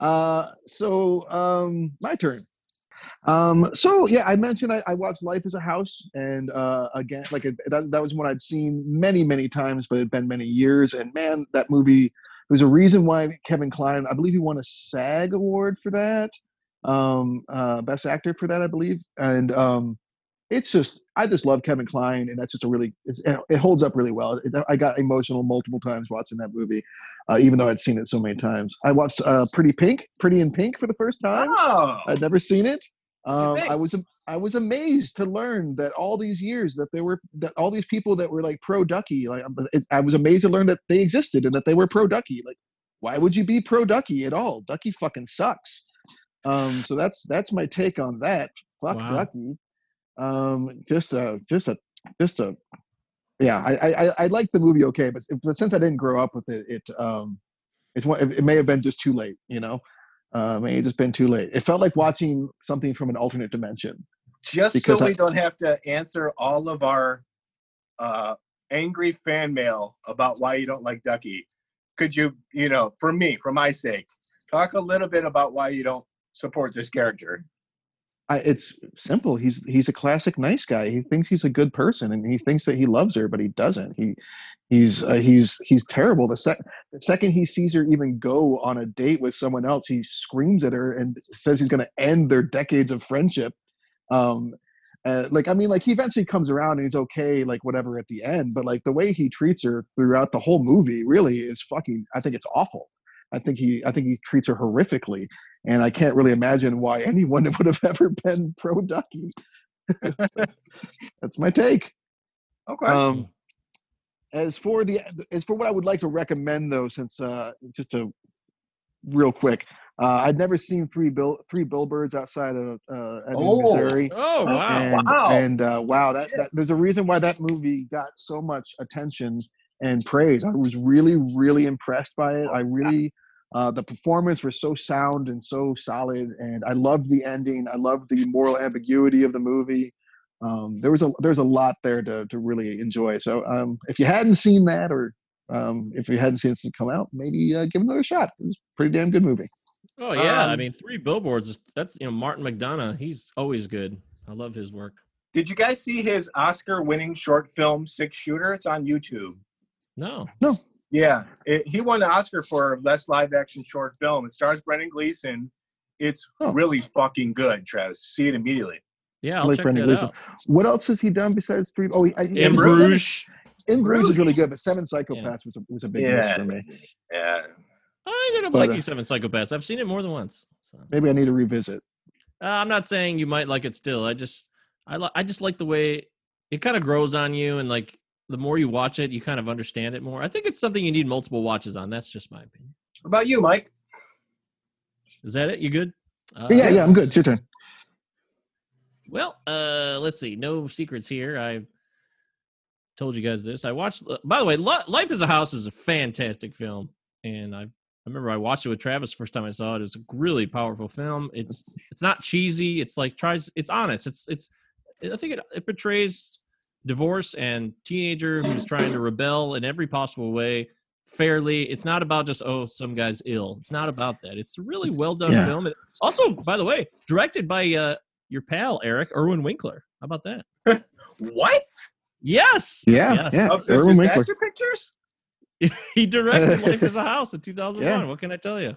uh, so um, my turn. Um, so yeah, I mentioned I, I watched Life as a House, and uh, again, like it, that, that was one I'd seen many, many times, but it'd been many years. And man, that movie. There's a reason why Kevin Kline, I believe he won a SAG award for that, um, uh, best actor for that, I believe. And um, it's just, I just love Kevin Kline, and that's just a really, it's, it holds up really well. It, I got emotional multiple times watching that movie, uh, even though I'd seen it so many times. I watched uh, Pretty Pink, Pretty in Pink for the first time. Oh. I'd never seen it. Um. I was I was amazed to learn that all these years that there were that all these people that were like pro Ducky, like it- I was amazed to learn that they existed and that they were pro Ducky. Like, why would you be pro Ducky at all? Ducky fucking sucks. Um, so that's that's my take on that. Fuck Wow. Ducky. Um, just a just a just a yeah. I I I- the movie okay, but, but since I didn't grow up with it, it um, it's one. It, it may have been just too late, you know. Uh, may have just been too late. It felt like watching something from an alternate dimension. just Because so I- we don't have to answer all of our uh angry fan mail about why you don't like ducky could you you know for me for my sake talk a little bit about why you don't support this character I, it's simple. He's he's a classic nice guy. He thinks he's a good person, and he thinks that he loves her, but he doesn't. He he's uh, he's he's terrible. The, sec- the second he sees her even go on a date with someone else, he screams at her and says he's going to end their decades of friendship. Um, uh, like I mean, like he eventually comes around and he's okay, like whatever at the end. But like the way he treats her throughout the whole movie really is fucking. I think it's awful. I think he I think he treats her horrifically, and I can't really imagine why *laughs* anyone would have ever been pro Ducky. *laughs* That's my take. Okay. Um, as for the as for what I would like to recommend though, since uh, just a real quick, uh, I'd never seen three bill three billboards outside of uh, Ebbing, Oh. Missouri. Oh, wow. And, Wow. And uh, wow, that, that there's a reason why that movie got so much attention and praise. I was really really impressed by it. I really uh, the performance was so sound and so solid, and I loved the ending. I loved the moral ambiguity of the movie. Um, there was a there's a lot there to to really enjoy. So um, if you hadn't seen that, or um, if you hadn't seen it come out, maybe uh, give it another shot. It's a pretty damn good movie. Oh yeah, I Um, mean, three billboards. is- That's you know Martin McDonagh. He's always good. I love his work. did you guys see his oscar winning short film six shooter it's on youtube No. No. yeah it, he won an oscar for best live action short film it stars brendan gleeson it's really fucking good travis see it immediately Yeah, I I'll like check Brendan that Gleeson. out. What else has he done besides three? Oh, he, I, In he- Bruges. In Bruges is really good, but Seven Psychopaths was a, was a big miss for me. yeah I ended up But, liking uh, Seven Psychopaths. I've seen it more than once. Maybe I need to revisit. Uh, I'm not saying you might like it still. I just I li- I just like the way it kind of grows on you, and like the more you watch it, you kind of understand it more. I think it's something you need multiple watches on. That's just my opinion. what about you mike Is that it? You good? Uh, yeah, yeah, I'm good. It's your turn. Well, uh, let's see. No secrets here. I told you guys this. I watched. uh, By the way, Life is a House is a fantastic film, and I I remember I watched it with Travis the first time I saw it. It's a really powerful film. It's it's not cheesy. It's like tries. It's honest. It's it's. I think it it portrays divorce and teenager who's trying to rebel in every possible way fairly. It's not about just oh some guy's ill. It's not about that. It's a really well done Yeah. film. It- Also, by the way, directed by uh, your pal Eric Irwin Winkler. How about that? *laughs* what? Yes. Yeah, Yes. yeah. Of the Irwin Winkler. disaster pictures *laughs* he directed *laughs* Life is a House in 2001. Yeah. What can I tell you?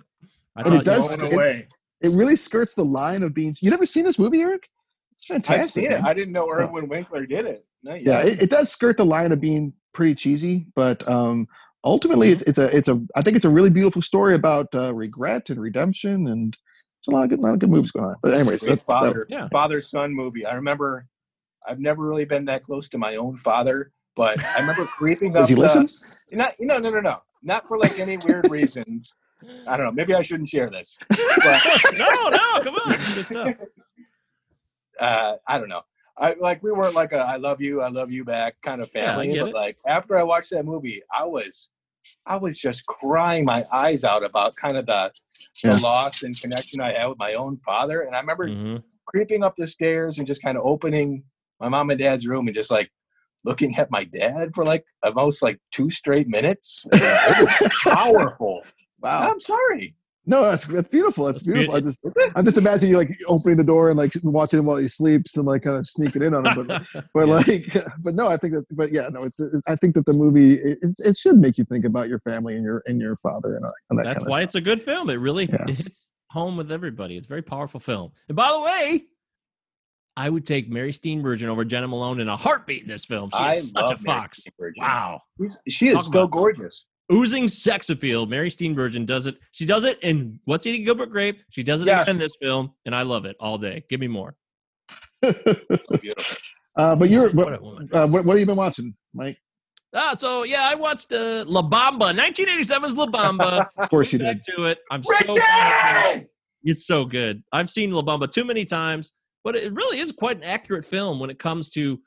I And it thought you does. all- Blown It, away. it really skirts the line of being. You never seen this movie, Eric? It's I've fantastic. seen it. I didn't know Irwin Winkler did it. No, yeah, it, it does skirt the line of being pretty cheesy, but um, ultimately, it's it's a it's a I think it's a really beautiful story about uh, regret and redemption, and it's a lot of good lot of good movies going on. But anyways, Great that's that- father father son movie. I remember. I've never really been that close to my own father, but I remember creeping *laughs* up. Does he the- listen? Not, no, no, no, no. Not for like any weird reasons. I don't know. Maybe I shouldn't share this. But, *laughs* no, no, come on. It's good stuff. *laughs* uh, I don't know. I like we weren't like a I love you, I love you back kind of family. get but it. like after I watched that movie, I was I was just crying my eyes out about kind of the the Yeah. loss and connection I had with my own father. And I remember Mm-hmm. creeping up the stairs and just kind of opening my mom and dad's room and just like looking at my dad for like almost like two straight minutes. It was *laughs* powerful. Wow. I'm sorry. No, that's that's beautiful. That's beautiful. I just I'm just imagining you like opening the door and like watching him while he sleeps and like kind of sneaking in on him. But *laughs* but like *laughs* but no, I think that but yeah, no, it's, it's I think that the movie it, it- it should make you think about your family and your and your father and, uh, and that That's kind of why stuff. it's a good film. It really it hits home with everybody. It's a very powerful film. And by the way, I would take Mary Steenburgen over Jena Malone in a heartbeat in this film. She I is such a Mary fox. Wow. She's- She is Talk still about gorgeous. Oozing sex appeal. Mary Steenburgen does it. She does it in What's Eating Gilbert Grape. She does it Yes. in this film, and I love it all day. Give me more. *laughs* Uh, but you're What what, uh, what what have you been watching, Mike? Ah, so yeah, I watched uh, La Bamba, 1987's La Bamba. *laughs* Of course you did. to it. I'm so glad It's so good. I've seen La Bamba too many times, but it really is quite an accurate film when it comes to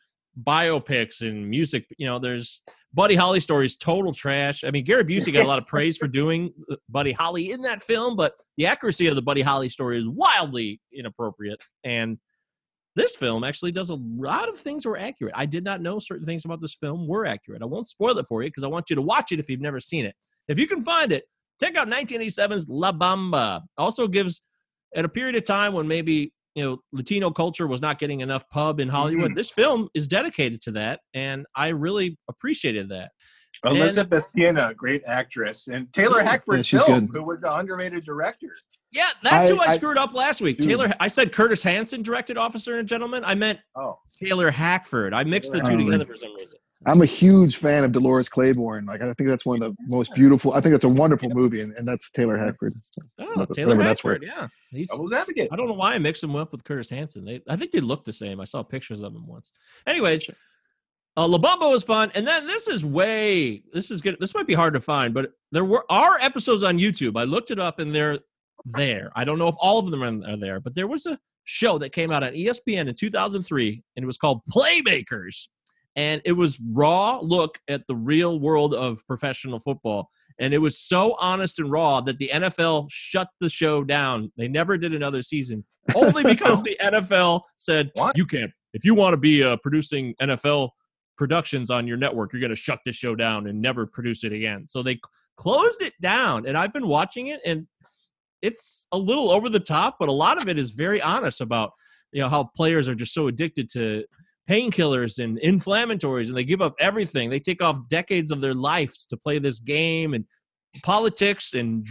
biopics and music. You know, there's Buddy Holly stories, total trash. I mean, Gary Busey got a lot of praise for doing uh, Buddy Holly in that film, but the accuracy of the Buddy Holly story is wildly inappropriate. And this film actually does a lot of things were accurate. I did not know certain things about this film were accurate. I won't spoil it for you because I want you to watch it if you've never seen it. If you can find it, check out 1987's La Bamba. Also gives at a period of time when maybe you know Latino culture was not getting enough pub in Hollywood. Mhm. This film is dedicated to that, and I really appreciated that. Elizabeth Peña, great actress, and Taylor Hackford she's film, who was an underrated director. Yeah, that's who I- I, I- screwed up last week. Dude. Taylor, I said Curtis Hanson directed Officer and Gentleman. I meant Oh, Taylor Hackford. I mixed the two Hackford. together for some reason. I'm a huge fan of Dolores Claiborne. Like I think that's one of the most beautiful. I think that's a wonderful movie, and, and that's Taylor Hackford. Oh, Whatever Taylor that's Hackford. worth. Yeah, he's. Devil's Advocate. I don't know why I mixed him up with Curtis Hanson. They, I think they look the same. I saw pictures of them once. Anyways, uh, La Bamba was fun, and then this is way. This is good. This might be hard to find, but there were are episodes on YouTube. I looked it up, and they're there. I don't know if all of them are are there, but there was a show that came out on ESPN in 2003, and it was called Playmakers, and it was raw look at the real world of professional football. And it was so honest and raw that the NFL shut the show down. They never did another season, only *laughs* because the NFL said you can't. If you want to be uh, producing NFL productions on your network, you're going to shut this show down and never produce it again. So they c- closed it down. And I've been watching it, and it's a little over the top, but a lot of it is very honest about you know how players are just so addicted to painkillers and inflammatories and they give up everything. They take off decades of their lives to play this game and politics and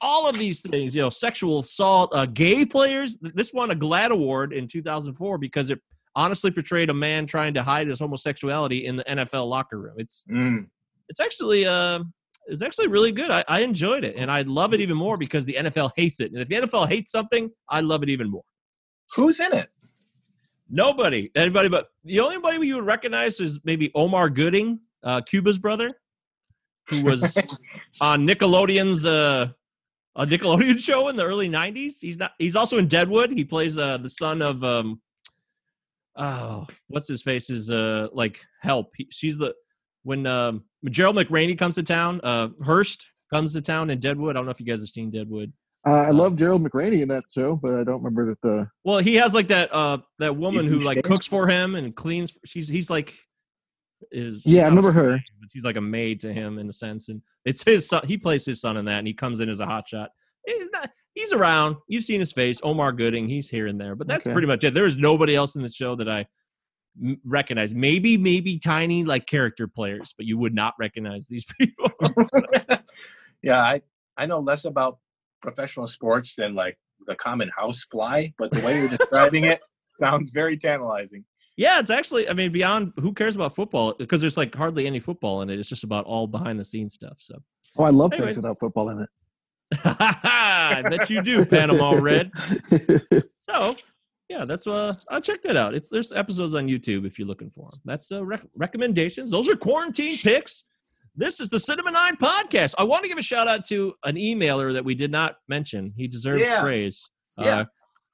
all of these things you know sexual assault uh, gay players. This won a GLAAD award in 2004 because it honestly portrayed a man trying to hide his homosexuality in the nfl locker room. It's Mm. it's actually uh it's actually really good. I, I enjoyed it and i love it even more because the nfl hates it. And if the nfl hates something i love it even more. Who's in it? Nobody. Anybody but the only body you would recognize is maybe Omar Gooding, uh, Cuba's brother, who was *laughs* on Nickelodeon's uh, a Nickelodeon *laughs* show in the early '90s. He's not. He's also in Deadwood. He plays uh, the son of um, oh, what's his face is uh like help. He, she's the when um, Gerald McRaney comes to town. Uh, Hearst comes to town in Deadwood. I don't know if you guys have seen Deadwood. Uh, I love Gerald McRaney in that show, but I don't remember that the. Well, he has like that uh that woman who like cooks for him and cleans. She's he's like is Yeah, I remember her. slave, But she's like a maid to him in a sense, and it's his son. He plays his son in that, and he comes in as a hotshot. He's not. He's around. You've seen his face. Omar Gooding. He's here and there, but that's Okay. pretty much it. There is nobody else in the show that I recognize. Maybe maybe tiny like character players, but you would not recognize these *laughs* people. *laughs* Yeah, I I know less about professional sports than like the common house fly, but the way you're *laughs* describing it Sounds very tantalizing. Yeah, it's actually. I mean, beyond who cares about football because there's like hardly any football in it. It's just about all behind the scenes stuff. So Oh, I love Anyways. things without football in it. *laughs* I bet you do, Panama Red. *laughs* So yeah, that's uh, I'll check that out. It's there's episodes on YouTube if you're looking for them. That's uh, rec- recommendations. Those are quarantine picks. This is the Cinema Nine podcast. I want to give a shout out to an emailer that we did not mention. He deserves Yeah. praise. Yeah. Uh,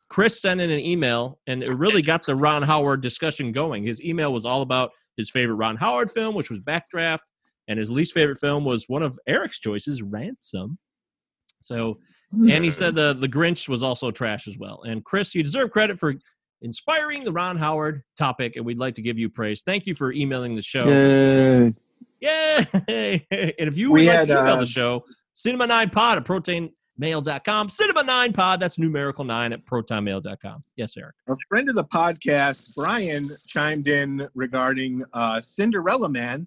Chris sent in an email, and it really got the Ron Howard discussion going. His email was all about his favorite Ron Howard film, which was Backdraft, and his least favorite film was one of Eric's choices, Ransom. So, and he said the the Grinch was also trash as well. And Chris, you deserve credit for inspiring the Ron Howard topic, and we'd like to give you praise. Thank you for emailing the show. Yay. Yay! *laughs* and if you We would like had, to email uh, the show, cinema9pod at protonmail.com. Cinema9pod, that's numerical nine at protonmail.com. Yes, Eric. A friend of the podcast, Brian, chimed in regarding uh, Cinderella Man,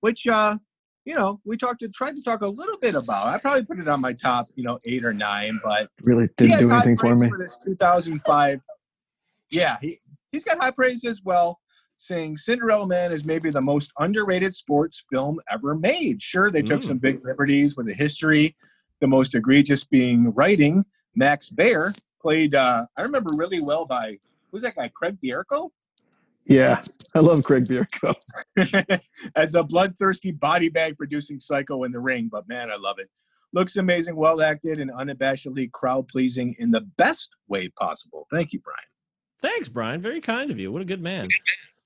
which uh, you know we talked to tried to talk a little bit about. I probably put it on my top, you know, eight or nine, but Really didn't do anything for praise me. this 2005. Yeah, he he's got high praise as well, saying Cinderella Man is maybe the most underrated sports film ever made. Sure, they took Mm. some big liberties with the history, the most egregious being writing. Max Baer played. Uh, I remember really well by who's that guy? Craig Bierko Yeah, I love Craig Bierko. *laughs* as a bloodthirsty body bag producing psycho in the ring. But man, I love it. Looks amazing, well acted, and unabashedly crowd pleasing in the best way possible. Thank you, Brian. Thanks, Brian. Very kind of you. What a good man.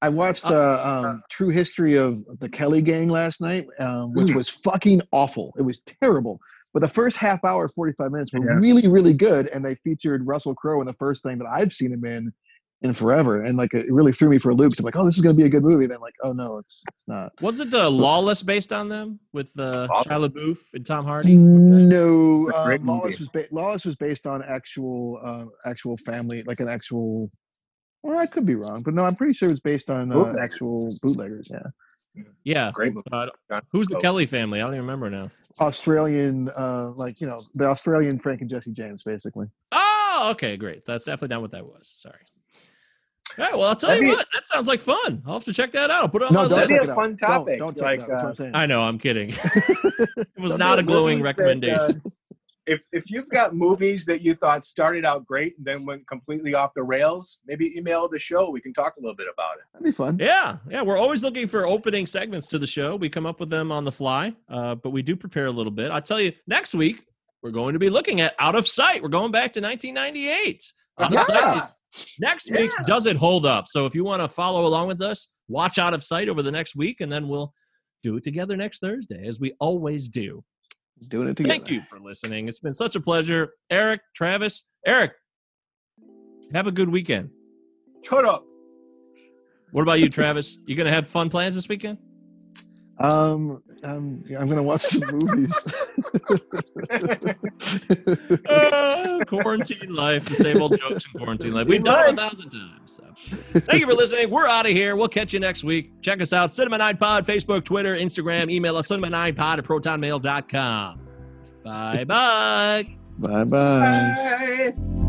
I watched uh, um, True History of the Kelly Gang last night, um, which Mm. was fucking awful. It was terrible. But the first half hour, 45 minutes were Yeah. really, really good. And they featured Russell Crowe in the first thing that I've seen him in in forever. And like it really threw me for a loop. 'cause I'm like, oh, this is going to be a good movie. Then like, oh no, it's it's not. Was it uh, Lawless based on them with uh, Shia LaBeouf and Tom Hardy? No, uh, Lawless was ba- Lawless was based on actual uh, actual family, like an actual. Well, I could be wrong, but no, I'm pretty sure it's based on uh, Bootleggers. actual bootleggers. Yeah, Yeah. Great movie. Uh, who's the Close. Kelly family? I don't even remember now. Australian, uh, like you know, the Australian Frank and Jesse James, basically. Oh, okay, great. That's definitely not what that was. Sorry. All right, well, I'll tell That'd you be- what. That sounds like fun. I'll have to check that out. I'll put it on No, my don't list. That'd be a fun topic. Don't, don't like, it. That's what uh, I'm saying. I know. I'm kidding. *laughs* it was Don't a glowing Movies that, recommendation. uh, if if you've got movies that you thought started out great and then went completely off the rails, maybe email the show. We can talk a little bit about it. That'd be fun. Yeah, yeah. We're always looking for opening segments to the show. We come up with them on the fly, uh, but we do prepare a little bit. I tell you, next week we're going to be looking at Out of Sight. We're going back to 1998. Out of Sight. Yeah. Next week's Does It Hold Up? So if you want to follow along with us, watch Out of Sight over the next week, and then we'll do it together next Thursday, as we always do. Doing it together. Thank you for listening. It's been such a pleasure. Eric, Travis, Eric, have a good weekend. Shut up. What about you, Travis? You going to have fun plans this weekend? Um, um, yeah, I'm gonna watch some movies. Uh, quarantine life, the same old jokes in quarantine life. We've done it a thousand times. So. Thank you for listening. We're out of here. We'll catch you next week. Check us out, Cinema 9 Pod, Facebook, Twitter, Instagram, email us, cinema9pod at protonmail.com. Bye bye. bye bye. Bye.